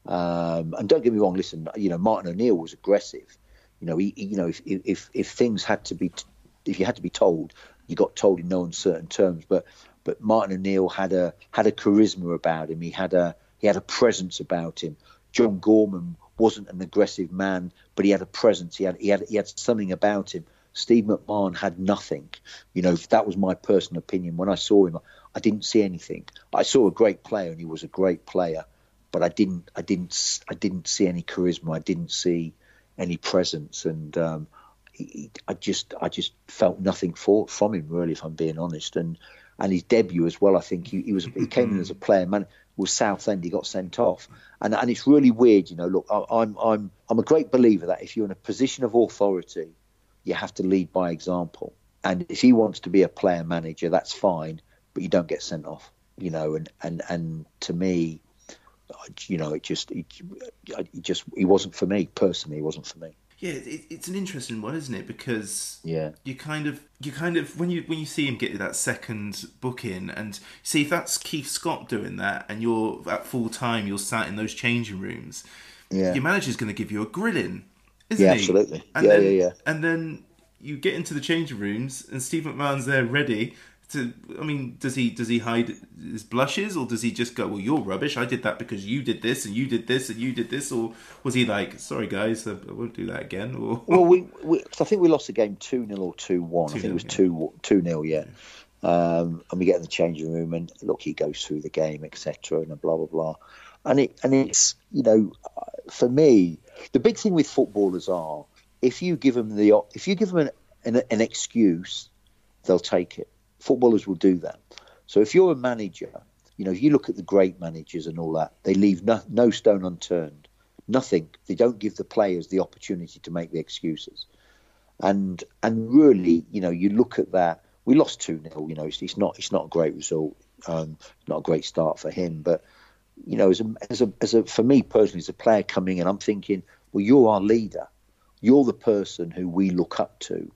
Um, and don't get me wrong. Listen, you know, Martin O'Neill was aggressive. You know, he, he- you know, if, if if things had to be, if you had to be told, you got told in no uncertain terms. But but Martin O'Neill had a had a charisma about him. He had a he had a presence about him. John Gorman wasn't an aggressive man, but he had a presence. He had he had he had something about him. Steve McMahon had nothing. You know, that was my personal opinion. When I saw him, I didn't see anything. I saw a great player, and he was a great player, but I didn't I didn't I didn't see any charisma. I didn't see any presence, and um, he, he- I just I just felt nothing for from him really, if I'm being honest. And and his debut as well. I think he, he was he came in as a player. Man, was Southend. He got sent off, and and it's really weird. You know, look, I, I'm I'm I'm a great believer that if you're in a position of authority, you have to lead by example. And if he wants to be a player manager, that's fine, but you don't get sent off. You know, and and and to me, you know, it just it, it just he wasn't for me personally. He wasn't for me. Yeah, it, it's an interesting one, isn't it? Because Yeah. you kind of you kind of when you when you see him get that second book in and see if that's Keith Scott doing that and you're at full time you're sat in those changing rooms Yeah. your manager's going to give you a grilling isn't Yeah, he absolutely. and Yeah, then, yeah, yeah. and then you get into the changing rooms and Steve McMahon's there ready to I mean does he does he hide his blushes or does he just go well you're rubbish I did that because you did this and you did this and you did this or was he like sorry guys I won't do that again or Well, we, we 'cause I think we lost the game two 0 or two one. I think it 2-0, was yeah. two two 0 yeah. Um, and we get in the changing room, and look, he goes through the game, etc., and blah blah blah. And it and it's you know, for me, the big thing with footballers are if you give them the if you give them an, an, an excuse, they'll take it. Footballers will do that. So if you're a manager, you know, if you look at the great managers and all that, they leave no, no stone unturned. Nothing. They don't give the players the opportunity to make the excuses. And and really, you know, you look at that we lost two 0 You know, it's, it's, not it's not a great result, um, not a great start for him. But you know, as a, as a as a for me personally, as a player coming in, I'm thinking, well, you're our leader. You're the person who we look up to,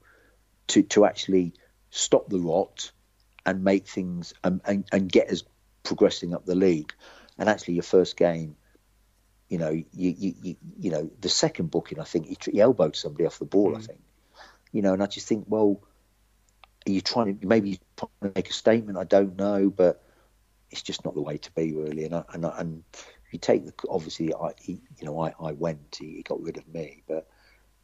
to to actually stop the rot and make things and, and, and get us progressing up the league. And actually, your first game, you know, you you, you, you know, the second booking, I think he, he elbowed somebody off the ball. Mm. I think, you know, and I just think, well, are you trying to maybe trying to make a statement? I don't know, but it's just not the way to be, really. And I, and, I, and you take the obviously, I he, you know, I, I went, he, he got rid of me, but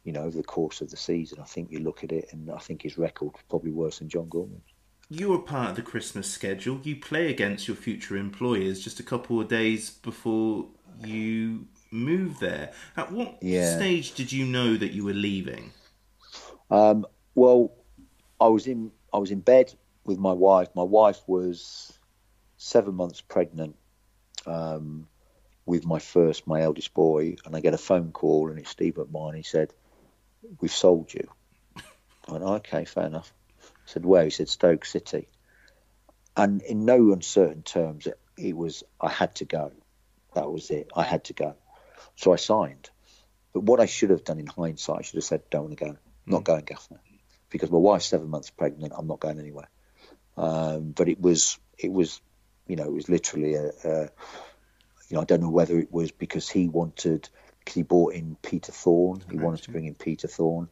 you know, over the course of the season, I think you look at it, and I think his record probably worse than John Gorman's you are part of the Christmas schedule. You play against your future employers just a couple of days before you move there. At what yeah. stage did you know that you were leaving? Um, well, I was in I was in bed with my wife. My wife was seven months pregnant um, with my first, my eldest boy, and I get a phone call, and it's Steve McMahon. He said, "We've sold you." I went, "Okay, fair enough." said, where? He said, Stoke City. And in no uncertain terms, it, it was, I had to go. That was it. I had to go. So I signed. But what I should have done in hindsight, I should have said, don't want to go. not mm. going, Gaffer. Because my wife's seven months pregnant. I'm not going anywhere. Um, but it was, it was, you know, it was literally a, a, you know, I don't know whether it was because he wanted, because he brought in Peter Thorne. He wanted to bring in Peter Thorne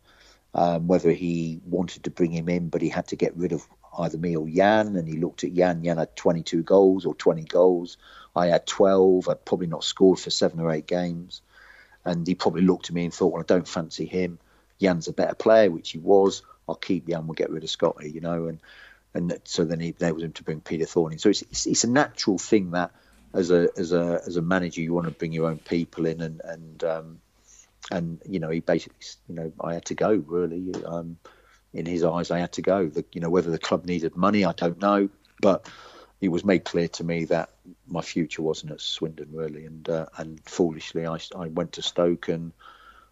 um, whether he wanted to bring him in, but he had to get rid of either me or Jan. And he looked at Jan. Jan had 22 goals or 20 goals. I had 12. I'd probably not scored for seven or eight games. And he probably looked at me and thought, well, I don't fancy him. Jan's a better player, which he was. I'll keep Jan. We'll get rid of Scotty, you know. And and so then he enabled him to bring Peter Thorne in. So it's, it's, it's a natural thing that as a as a as a manager you want to bring your own people in and and um, and you know he basically you know I had to go really um, in his eyes I had to go. The, you know whether the club needed money I don't know but it was made clear to me that my future wasn't at Swindon really and uh, and foolishly I, I went to Stoke and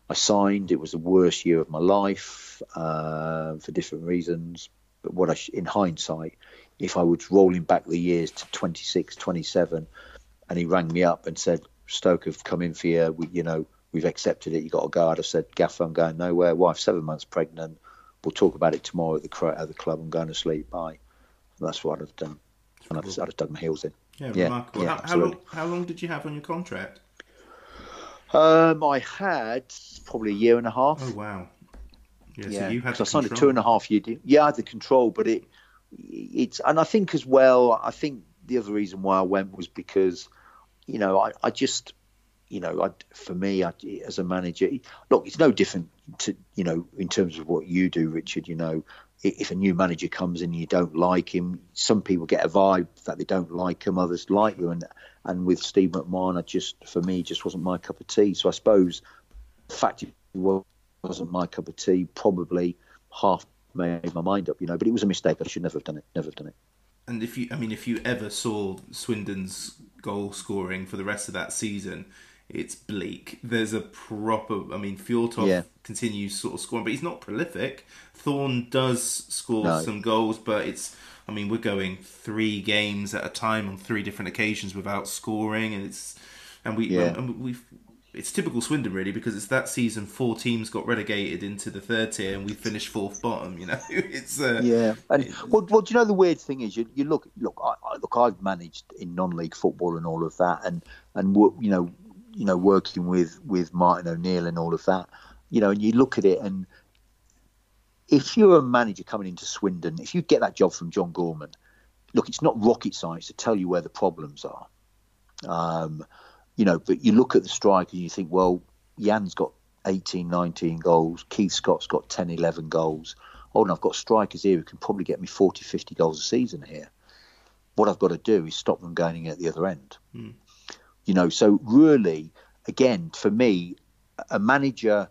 I signed. It was the worst year of my life uh, for different reasons but what I in hindsight if I was rolling back the years to 26 27 and he rang me up and said Stoke have come in for you you know we've accepted it. You got to go. I'd have said, Gaffer, I'm going nowhere. Wife seven months pregnant. We'll talk about it tomorrow at the at the club. I'm going to sleep. Bye. And that's what I'd have done. And I'd, I'd have dug my heels in. Yeah, yeah remarkable. Yeah, how, how, long, how long did you have on your contract? Um, I had probably a year and a half. Oh wow! Yeah, yeah. So you had I signed a two and a half year deal. Yeah, I had the control, but it it's and I think as well. I think the other reason why I went was because you know I, I just you know, I, for me, I, as a manager, look, it's no different to, you know, in terms of what you do, Richard. You know, if a new manager comes in and you don't like him, some people get a vibe that they don't like him, others like him. And and with Steve McMahon, I just, for me, just wasn't my cup of tea. So I suppose the fact it wasn't my cup of tea probably half made my mind up, you know. But it was a mistake. I should never have done it. Never have done it. And if you, I mean, if you ever saw Swindon's goal scoring for the rest of that season, it's bleak. There's a proper. I mean, Fjørtoft yeah. continues sort of scoring, but he's not prolific. Thorne does score no. some goals, but it's. I mean, we're going three games at a time on three different occasions without scoring, and it's and we yeah. and we've. It's typical Swindon really because it's that season four teams got relegated into the third tier and we finished fourth bottom. You know, it's uh, yeah. And it, well, well, do you know the weird thing is you, you look look I, I, look I've managed in non-league football and all of that and and you know you know, working with with Martin O'Neill and all of that, you know, and you look at it and if you're a manager coming into Swindon, if you get that job from John Gorman, look, it's not rocket science to tell you where the problems are. Um, you know, but you look at the strike and you think, well, Jan's got 18, 19 goals. Keith Scott's got 10, 11 goals. Oh, and I've got strikers here who can probably get me 40, 50 goals a season here. What I've got to do is stop them going at the other end. Mm. You know, so really, again, for me, a manager,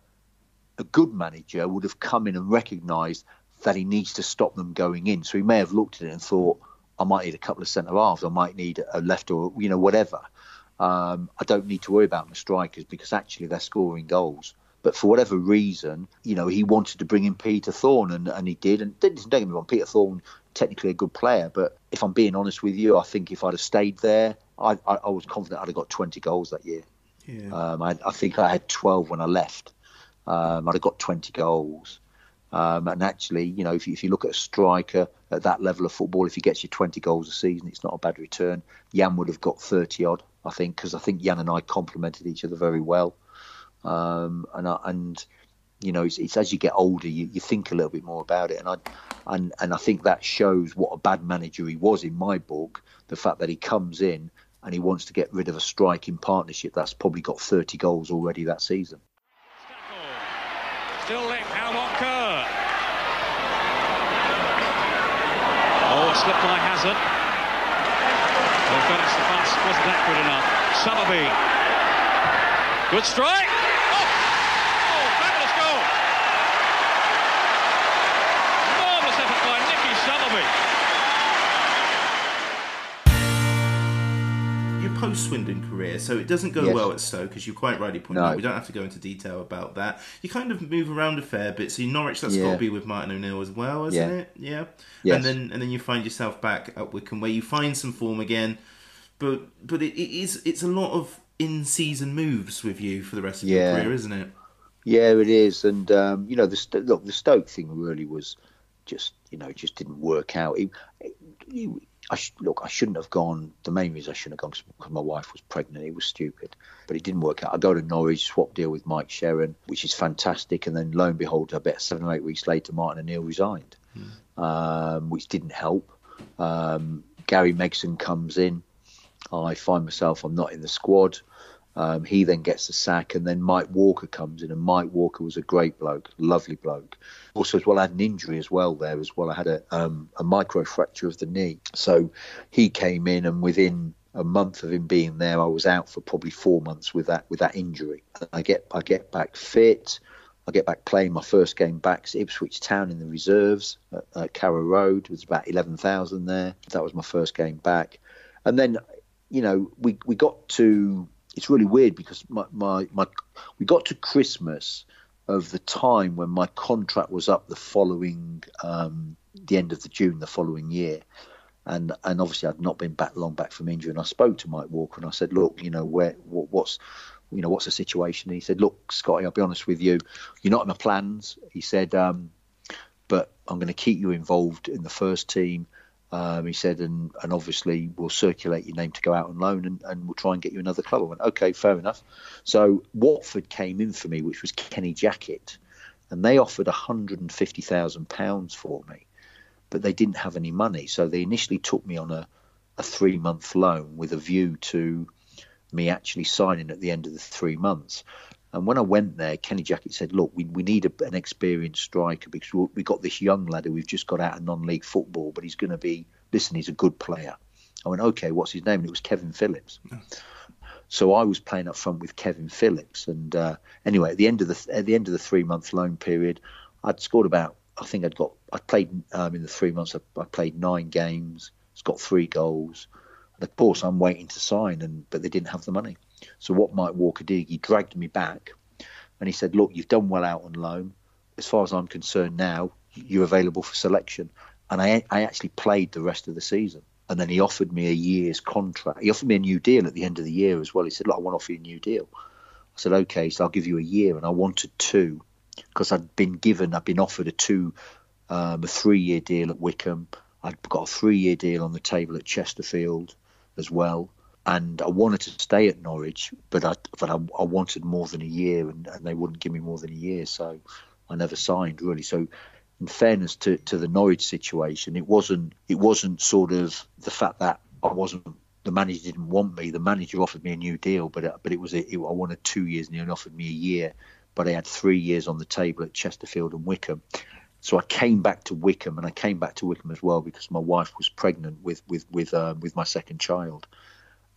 a good manager, would have come in and recognised that he needs to stop them going in. So he may have looked at it and thought, I might need a couple of centre halves, I might need a left or you know whatever. Um, I don't need to worry about my strikers because actually they're scoring goals. But for whatever reason, you know, he wanted to bring in Peter Thorne, and, and he did. And don't get me wrong, Peter Thorne technically a good player. But if I'm being honest with you, I think if I'd have stayed there, I, I, I was confident I'd have got 20 goals that year. Yeah. Um, I, I think I had 12 when I left. Um, I'd have got 20 goals. Um, and actually, you know, if you, if you look at a striker at that level of football, if he gets you 20 goals a season, it's not a bad return. Jan would have got 30 odd, I think, because I think Jan and I complemented each other very well. Um, and I, and you know, it's, it's, as you get older, you, you think a little bit more about it, and I and and I think that shows what a bad manager he was in my book. The fact that he comes in and he wants to get rid of a striking partnership that's probably got 30 goals already that season. Still linked, Albert Kerr. Oh, slipped by Hazard. Felix the pass wasn't that good enough. Summerbee. Good strike. Post Swindon career, so it doesn't go Yes. well at Stoke, as you quite rightly pointed No. out. We don't have to go into detail about that. You kind of move around a fair bit. So Norwich, that's got to be with Martin O'Neill as well, isn't Yeah. it? Yeah. Yes. And then and then you find yourself back at Wycombe, where you find some form again, but but it, it is it's a lot of in season moves with you for the rest of Yeah. your career, isn't it? Yeah, it is, and um, you know, the look, the Stoke thing really was just, you know, just didn't work out. It, it- I sh- look, I shouldn't have gone. The main reason I shouldn't have gone because my wife was pregnant. It was stupid, but it didn't work out. I go to Norwich, swap deal with Mike Sheron, which is fantastic, and then lo and behold, I bet seven or eight weeks later, Martin O'Neill resigned, um, which didn't help. Um, Gary Megson comes in. I find myself I'm not in the squad. Um, he then gets the sack, and then Mike Walker comes in, and Mike Walker was a great bloke, lovely bloke. Also, as well, I had an injury as well there as well. I had a um, a micro fracture of the knee, so he came in, and within a month of him being there, I was out for probably four months with that with that injury. I get I get back fit. I get back playing my first game back to Ipswich Town in the reserves at, at Carrow Road. It was about eleven thousand there. That was my first game back, and then you know we we got to it's really weird because my, my, my we got to Christmas of the time when my contract was up the following um, the end of the June the following year. And and obviously I'd not been back long back from injury. And I spoke to Mike Walker and I said, look, you know, where what, what's you know what's the situation? And he said, look, Scotty, I'll be honest with you, you're not in my plans. He said, um, but I'm going to keep you involved in the first team. Um, he said, and, and obviously we'll circulate your name to go out on loan and, and we'll try and get you another club. I went, okay, fair enough. So Watford came in for me, which was Kenny Jackett, and they offered £150,000 for me, but they didn't have any money. So they initially took me on a, a three month loan with a view to me actually signing at the end of the three months. And when I went there, Kenny Jackett said, "Look, we, we need a, an experienced striker because we- we've got this young lad who we've just got out of non-league football, but he's going to be listen. He's a good player." I went, "Okay, what's his name?" And it was Kevin Phillips. So I was playing up front with Kevin Phillips, and uh, anyway, at the end of the at the end of the three month loan period, I'd scored about. I think I'd got. I played um, in the three months. I, I played nine games. It's got three goals. And of course, I'm waiting to sign, and but they didn't have the money. So what Mike Walker did, he dragged me back, and he said, "Look, you've done well out on loan. As far as I'm concerned, now you're available for selection." And I, I actually played the rest of the season. And then he offered me a year's contract. He offered me a new deal at the end of the year as well. He said, "Look, I want to offer you a new deal." I said, "Okay, so I'll give you a year." And I wanted two because I'd been given, I'd been offered a two, um, a three-year deal at Wycombe. I'd got a three-year deal on the table at Chesterfield as well, and I wanted to stay at Norwich, but I but I, I wanted more than a year, and, and they wouldn't give me more than a year, so I never signed really. So, in fairness to, to the Norwich situation, it wasn't it wasn't sort of the fact that I wasn't the manager didn't want me. The manager offered me a new deal, but uh, but it was a, it, I wanted two years, and he only offered me a year. But I had three years on the table at Chesterfield and Wycombe. So I came back to Wycombe, and I came back to Wycombe as well because my wife was pregnant with with with um, with my second child,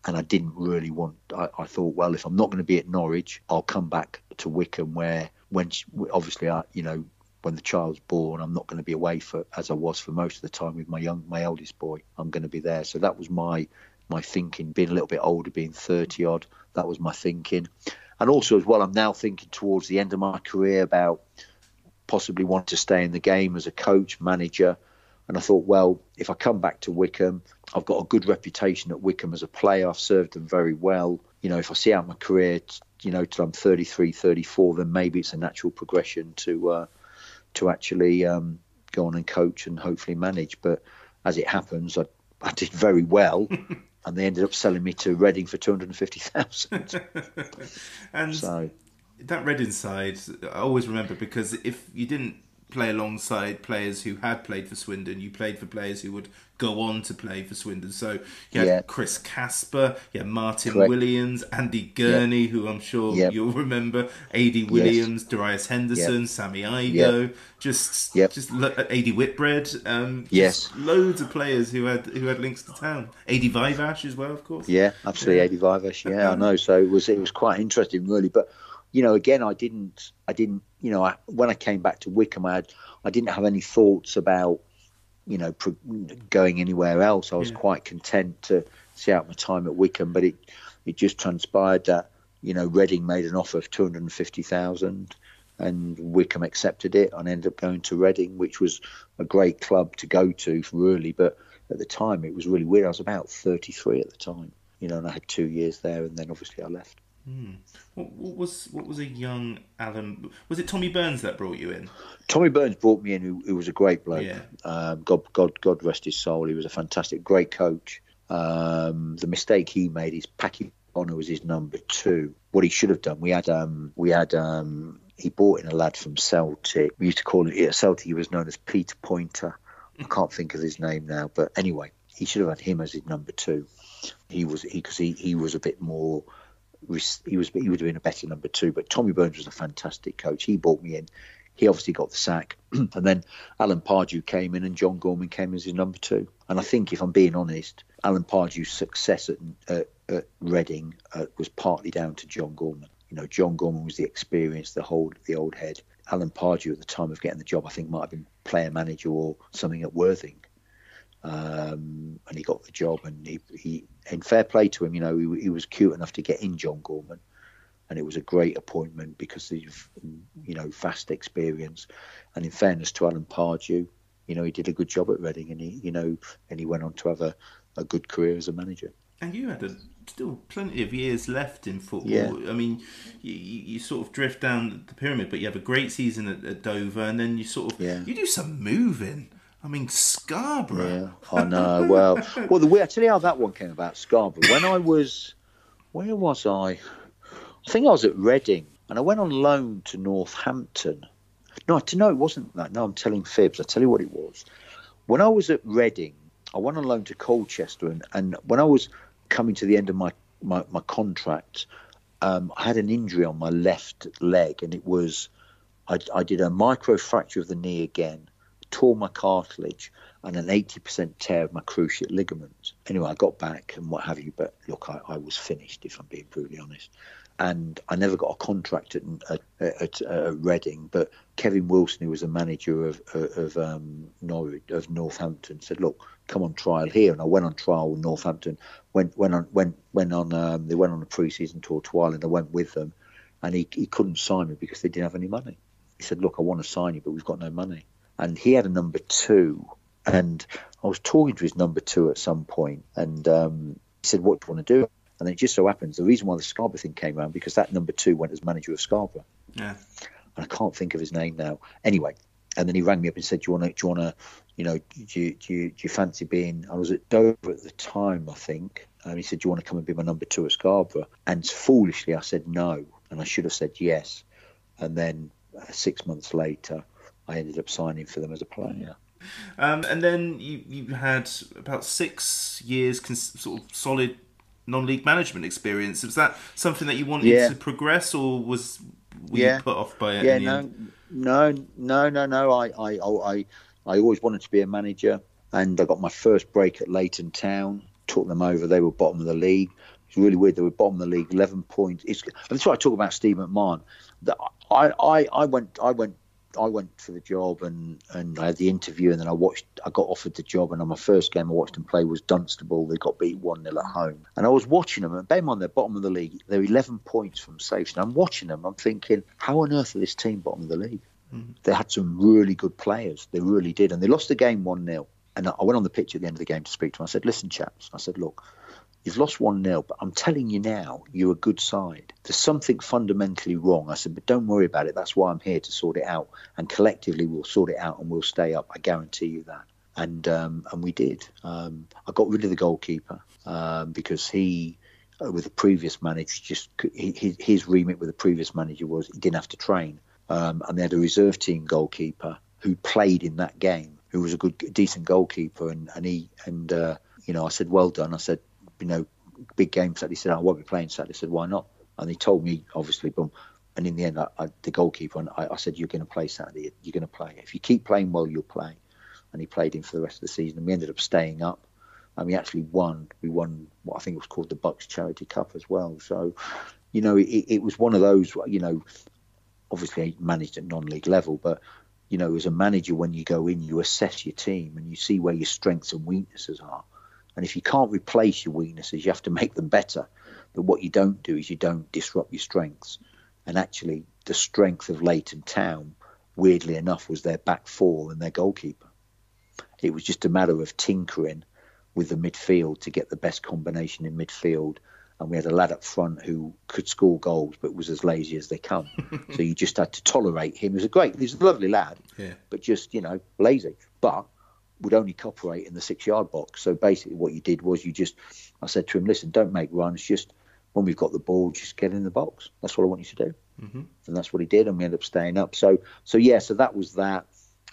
and I didn't really want. I, I thought, well, if I'm not going to be at Norwich, I'll come back to Wycombe, where when she, obviously I, you know, when the child's born, I'm not going to be away for as I was for most of the time with my young, my eldest boy. I'm going to be there. So that was my my thinking. Being a little bit older, being 30 odd, that was my thinking. And also as well, I'm now thinking towards the end of my career about possibly want to stay in the game as a coach, manager. And I thought, well, if I come back to Wycombe, I've got a good reputation at Wycombe as a player. I've served them very well. You know, if I see out my career, you know, till I'm 33, 34, then maybe it's a natural progression to uh, to actually um, go on and coach and hopefully manage. But as it happens, I, I did very well. and they ended up selling me to Reading for 250,000. and so that Reading side, I always remember because if you didn't play alongside players who had played for Swindon. You played for players who would go on to play for Swindon. So you had Yeah. Chris Casper, you had Martin Correct. Williams, Andy Gurney, who I'm sure Yep. you'll remember, Adi Williams, Darius Henderson, Sammy Igoe, just Yep. just lo- Adi Whitbread. Um, Yes. loads of players who had who had links to town. Adi Viveash as well, of course. Yeah, absolutely, eighty five-ish. Yeah, I know. So it was it was quite interesting, really. But you know, again, I didn't, I didn't, you know, I, when I came back to Wycombe, I had, I didn't have any thoughts about, you know, pro- going anywhere else. I was quite content to see out my time at Wycombe, but it, it just transpired that, you know, Reading made an offer of two hundred and fifty thousand. And Wycombe accepted it and ended up going to Reading, which was a great club to go to, really. But at the time, it was really weird. I was about 33 at the time, you know, and I had two years there, and then obviously I left. What, what was what was a young Alan? Was it Tommy Burns that brought you in? Tommy Burns brought me in, who, who was a great bloke. Yeah. Um, God, God, God rest his soul. He was a fantastic, great coach. Um, the mistake he made is Packie Bonner was his number two. What he should have done, we had, um, we had, um, he brought in a lad from Celtic. We used to call him at Celtic. He was known as Peter Pointer. I can't think of his name now, but anyway, he should have had him as his number two. He was he because he, he was a bit more he was he would have been a better number two. But Tommy Burns was a fantastic coach. He brought me in. He obviously got the sack, and then Alan Pardew came in, and John Gorman came as his number two. And I think, if I'm being honest, Alan Pardew's success at, at, at Reading uh, was partly down to John Gorman. You know, John Gorman was the experience, the whole the old head. Alan Pardew at the time of getting the job, I think, might have been player manager or something at Worthing um, and he got the job. And he, he, in fair play to him, you know, he, he was cute enough to get in John Gorman, and it was a great appointment because of you know vast experience. And in fairness to Alan Pardew, you know, he did a good job at Reading, and he, you know, and he went on to have a, a good career as a manager. And you had a, still plenty of years left in football. Yeah. I mean, you, you you sort of drift down the pyramid, but you have a great season at, at Dover, and then you sort of Yeah. you do some moving. I mean, Scarborough. Yeah, I know. Well, well, the way I tell you how that one came about, Scarborough. When I was, where was I? I think I was at Reading, and I went on loan to Northampton. No, to no, it wasn't that. No, I'm telling fibs. I tell you what it was. When I was at Reading, I went on loan to Colchester, and, and when I was coming to the end of my my, my contract, um, I had an injury on my left leg, and it was I, I did a micro fracture of the knee again, tore my cartilage, and an 80% tear of my cruciate ligament. Anyway, I got back and what have you, but look, I, I was finished, if I'm being brutally honest. And I never got a contract at, at, at, at Reading, but Kevin Wilson, who was the manager of, of um, Norwich, of Northampton, said, "Look, come on trial here." And I went on trial with Northampton. Went went on went went on. Um, they went on a pre-season tour to Ireland. I went with them, and he he couldn't sign me because they didn't have any money. He said, "Look, I want to sign you, but we've got no money." And he had a number two, and I was talking to his number two at some point, and um, he said, "What do you want to do?" And it just so happens the reason why the Scarborough thing came around because that number two went as manager of Scarborough Yeah. and I can't think of his name now. Anyway, and then he rang me up and said, "Do you want to? Do you want to? You know, do you, do you do you fancy being?" I was at Dover at the time, I think, and he said, "Do you want to come and be my number two at Scarborough?" And foolishly, I said no, and I should have said yes. And then uh, six months later, I ended up signing for them as a player. Um, and then you you had about six years cons- sort of solid non-league management experience. Was that something that you wanted Yeah. to progress, or was were Yeah. you put off by it? Yeah, no, no, no, no, no. I, I, I, I always wanted to be a manager, and I got my first break at Leighton Town. Took them over. They were bottom of the league. It's really weird. They were bottom of the league, eleven points. It's, that's why I talk about Steve McMahon. That I, I, I went, I went, I went for the job, and and I had the interview, and then I watched. I got offered the job, and on my first game I watched them play was Dunstable. They got beat one 0 at home, and I was watching them. And bear in mind they're bottom of the league. They're eleven points from safety. And I'm watching them. I'm thinking, how on earth are this team bottom of the league? Mm-hmm. They had some really good players. They really did, and they lost the game one 0 and I went on the pitch at the end of the game to speak to him. I said, "Listen, chaps," I said, "Look, you've lost one 0 but I'm telling you now, you're a good side. There's something fundamentally wrong." I said, "But don't worry about it. That's why I'm here to sort it out, and collectively we'll sort it out and we'll stay up. I guarantee you that." And um, and we did. Um, I got rid of the goalkeeper um, because he. Uh, with the previous manager, just his, his remit with the previous manager was he didn't have to train, um, and they had a reserve team goalkeeper who played in that game who was a good, decent goalkeeper, and and he and uh, you know I said well done. I said you know big game Saturday. He said I won't be playing Saturday. I said why not? And he told me obviously, boom. And in the end, I, I, the goalkeeper, and I, I said you're going to play Saturday. You're going to play. If you keep playing well, you'll play. And he played him for the rest of the season. And we ended up staying up, and we actually won. We won what I think was called the Bucks Charity Cup as well. So, you know, it, it was one of those. You know, obviously managed at non-league level, but you know, as a manager, when you go in, you assess your team and you see where your strengths and weaknesses are. And if you can't replace your weaknesses, you have to make them better. But what you don't do is you don't disrupt your strengths. And actually, the strength of Leighton Town, weirdly enough, was their back four and their goalkeeper. It was just a matter of tinkering with the midfield to get the best combination in midfield and we had a lad up front who could score goals but was as lazy as they come. so you just had to tolerate him. He was a great, he was a lovely lad, yeah. but just you know lazy. But would only cooperate in the six yard box. So basically, what you did was you just, I said to him, listen, don't make runs. Just when we've got the ball, just get in the box. That's what I want you to do. Mm-hmm. And that's what he did, and we ended up staying up. So so yeah, so that was that.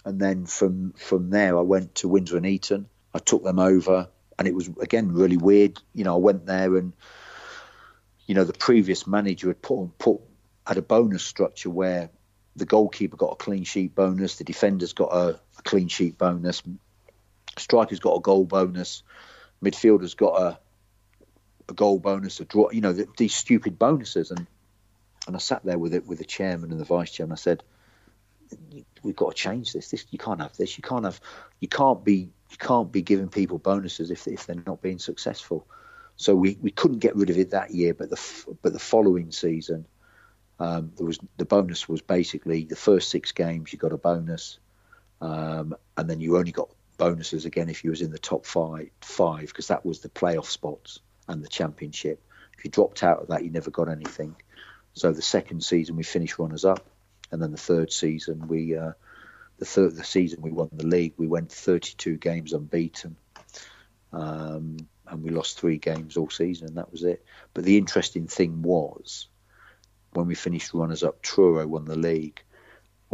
And then from from there, I went to Windsor and Eton. I took them over, and it was again really weird. You know, I went there and you know, the previous manager had put put had a bonus structure where the goalkeeper got a clean sheet bonus, the defender's got a, a clean sheet bonus, striker's got a goal bonus, midfielder's got a a goal bonus, a draw. You know, the, these stupid bonuses, and and I sat there with it with the chairman and the vice chairman. I said, "We've got to change this. This you can't have this. You can't have. You can't be. You can't be giving people bonuses if if they're not being successful." So we, we couldn't get rid of it that year, but the but the following season, um, there was the bonus was basically the first six games you got a bonus, um, and then you only got bonuses again if you was in the top five five because that was the playoff spots and the championship. If you dropped out of that, you never got anything. So the second season we finished runners up, and then the third season we uh, the third the season we won the league. We went 32 games unbeaten. Um, and we lost three games all season, and that was it. But the interesting thing was when we finished runners up, Truro won the league.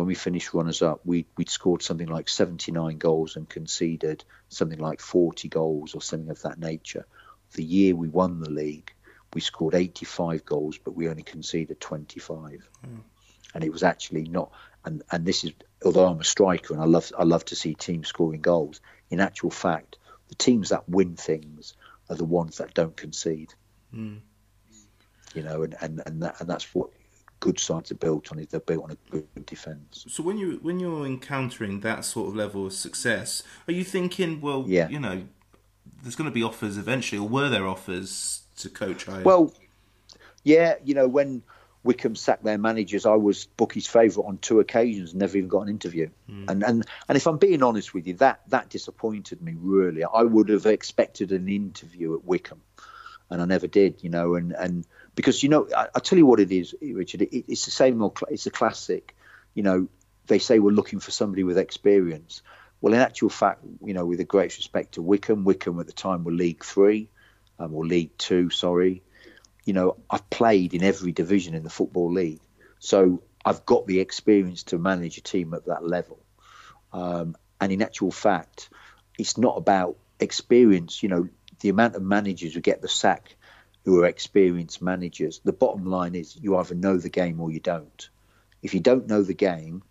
When we finished runners up, we we'd scored something like 79 goals and conceded something like 40 goals or something of that nature. The year we won the league, we scored 85 goals, but we only conceded 25. Mm. And it was actually not. And and this is although I'm a striker and I love I love to see teams scoring goals. In actual fact, the teams that win things are the ones that don't concede. Mm. You know, and and and, that, and that's what good sides are built on. Is they're built on a good defence. So when you when you're encountering that sort of level of success, are you thinking, well, yeah. you know, there's going to be offers eventually, or were there offers to coach? Higher? Well, yeah, you know when Wycombe sacked their managers, I was Bookie's favourite on two occasions, and never even got an interview. Mm. And and and if I'm being honest with you, that that disappointed me really. I would have expected an interview at Wycombe, and I never did. You know, and and because you know, I, will tell you what it is, Richard. It, it's the same old. It's a classic. You know, they say we're looking for somebody with experience. Well, in actual fact, you know, with a great respect to Wycombe, Wycombe at the time were League Three, um, or League Two, sorry you know, I've played in every division in the Football League. So I've got the experience to manage a team at that level. Um, and in actual fact, it's not about experience. You know, the amount of managers who get the sack who are experienced managers, the bottom line is you either know the game or you don't. If you don't know the game,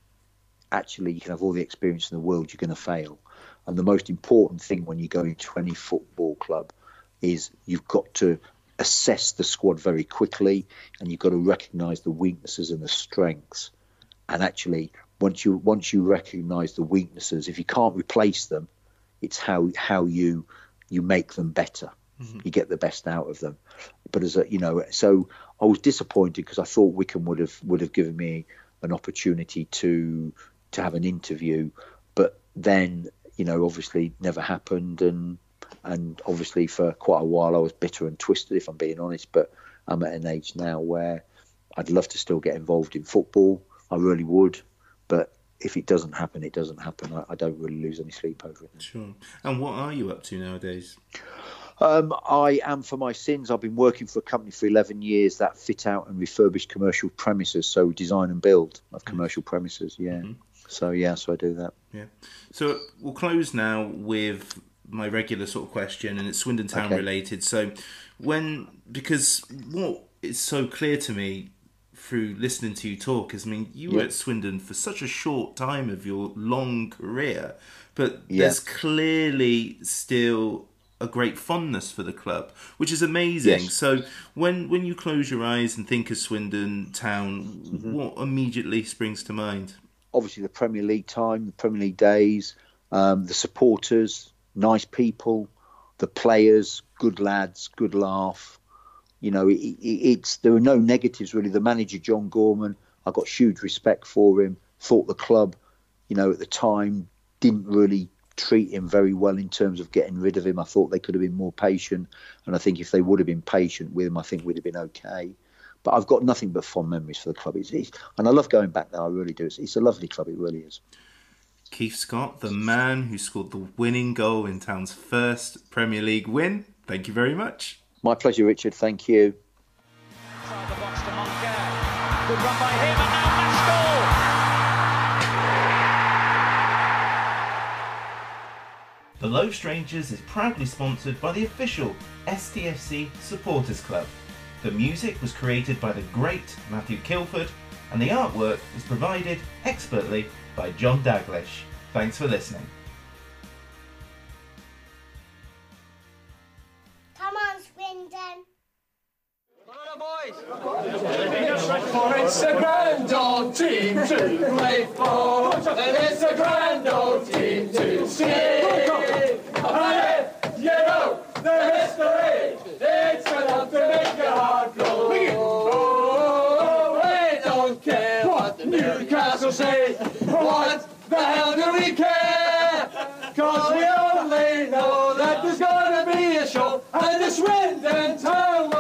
actually, you can have all the experience in the world, you're going to fail. And the most important thing when you go into any football club is you've got to assess the squad very quickly, and you've got to recognise the weaknesses and the strengths. And actually, once you once you recognise the weaknesses, if you can't replace them, it's how how you you make them better. Mm-hmm. You get the best out of them. But as a you know, so I was disappointed because I thought Wycombe would have would have given me an opportunity to to have an interview, but then you know, obviously never happened, and and obviously for quite a while I was bitter and twisted, if I'm being honest. But I'm at an age now where I'd love to still get involved in football. I really would, but if it doesn't happen, it doesn't happen. I, I don't really lose any sleep over it. Sure. And what are you up to nowadays? Um, I am for my sins. I've been working for a company for 11 years that fit out and refurbish commercial premises, so design and build of commercial premises. Yeah. Mm-hmm. So yeah, so I do that. Yeah. So we'll close now with my regular sort of question, and it's Swindon Town Okay. related. So when because what is so clear to me through listening to you talk is, I mean, you were at Swindon for such a short time of your long career, but Yeah. there's clearly still a great fondness for the club, which is amazing. Yes. So when when you close your eyes and think of Swindon Town, Mm-hmm. what immediately springs to mind? Obviously, the Premier League time, the Premier League days, um, the supporters, nice people, the players, good lads, good laugh. You know, it, it, it's there are no negatives really. The manager John Gorman, I got huge respect for him. Thought the club, you know, at the time didn't really treat him very well in terms of getting rid of him. I thought they could have been more patient, and I think if they would have been patient with him, I think we'd have been okay. But I've got nothing but fond memories for the club. It's, it's, and I love going back there. I really do. It's, it's a lovely club. It really is. Keith Scott, the man who scored the winning goal in Town's first Premier League win. Thank you very much. My pleasure, Richard. Thank you. The Low Strangers is proudly sponsored by the official STFC Supporters Club. The music was created by the great Matthew Kilford, and the artwork was provided expertly by John Daglish. Thanks for listening. boys! For it's a grand old team to play for, and it's a grand old team to see. And if you know the history, it's enough to make your heart glow. Oh, we don't care what the Newcastle say. What the hell do we care? Cause we only know that there's gonna be a show, and it's wind and time.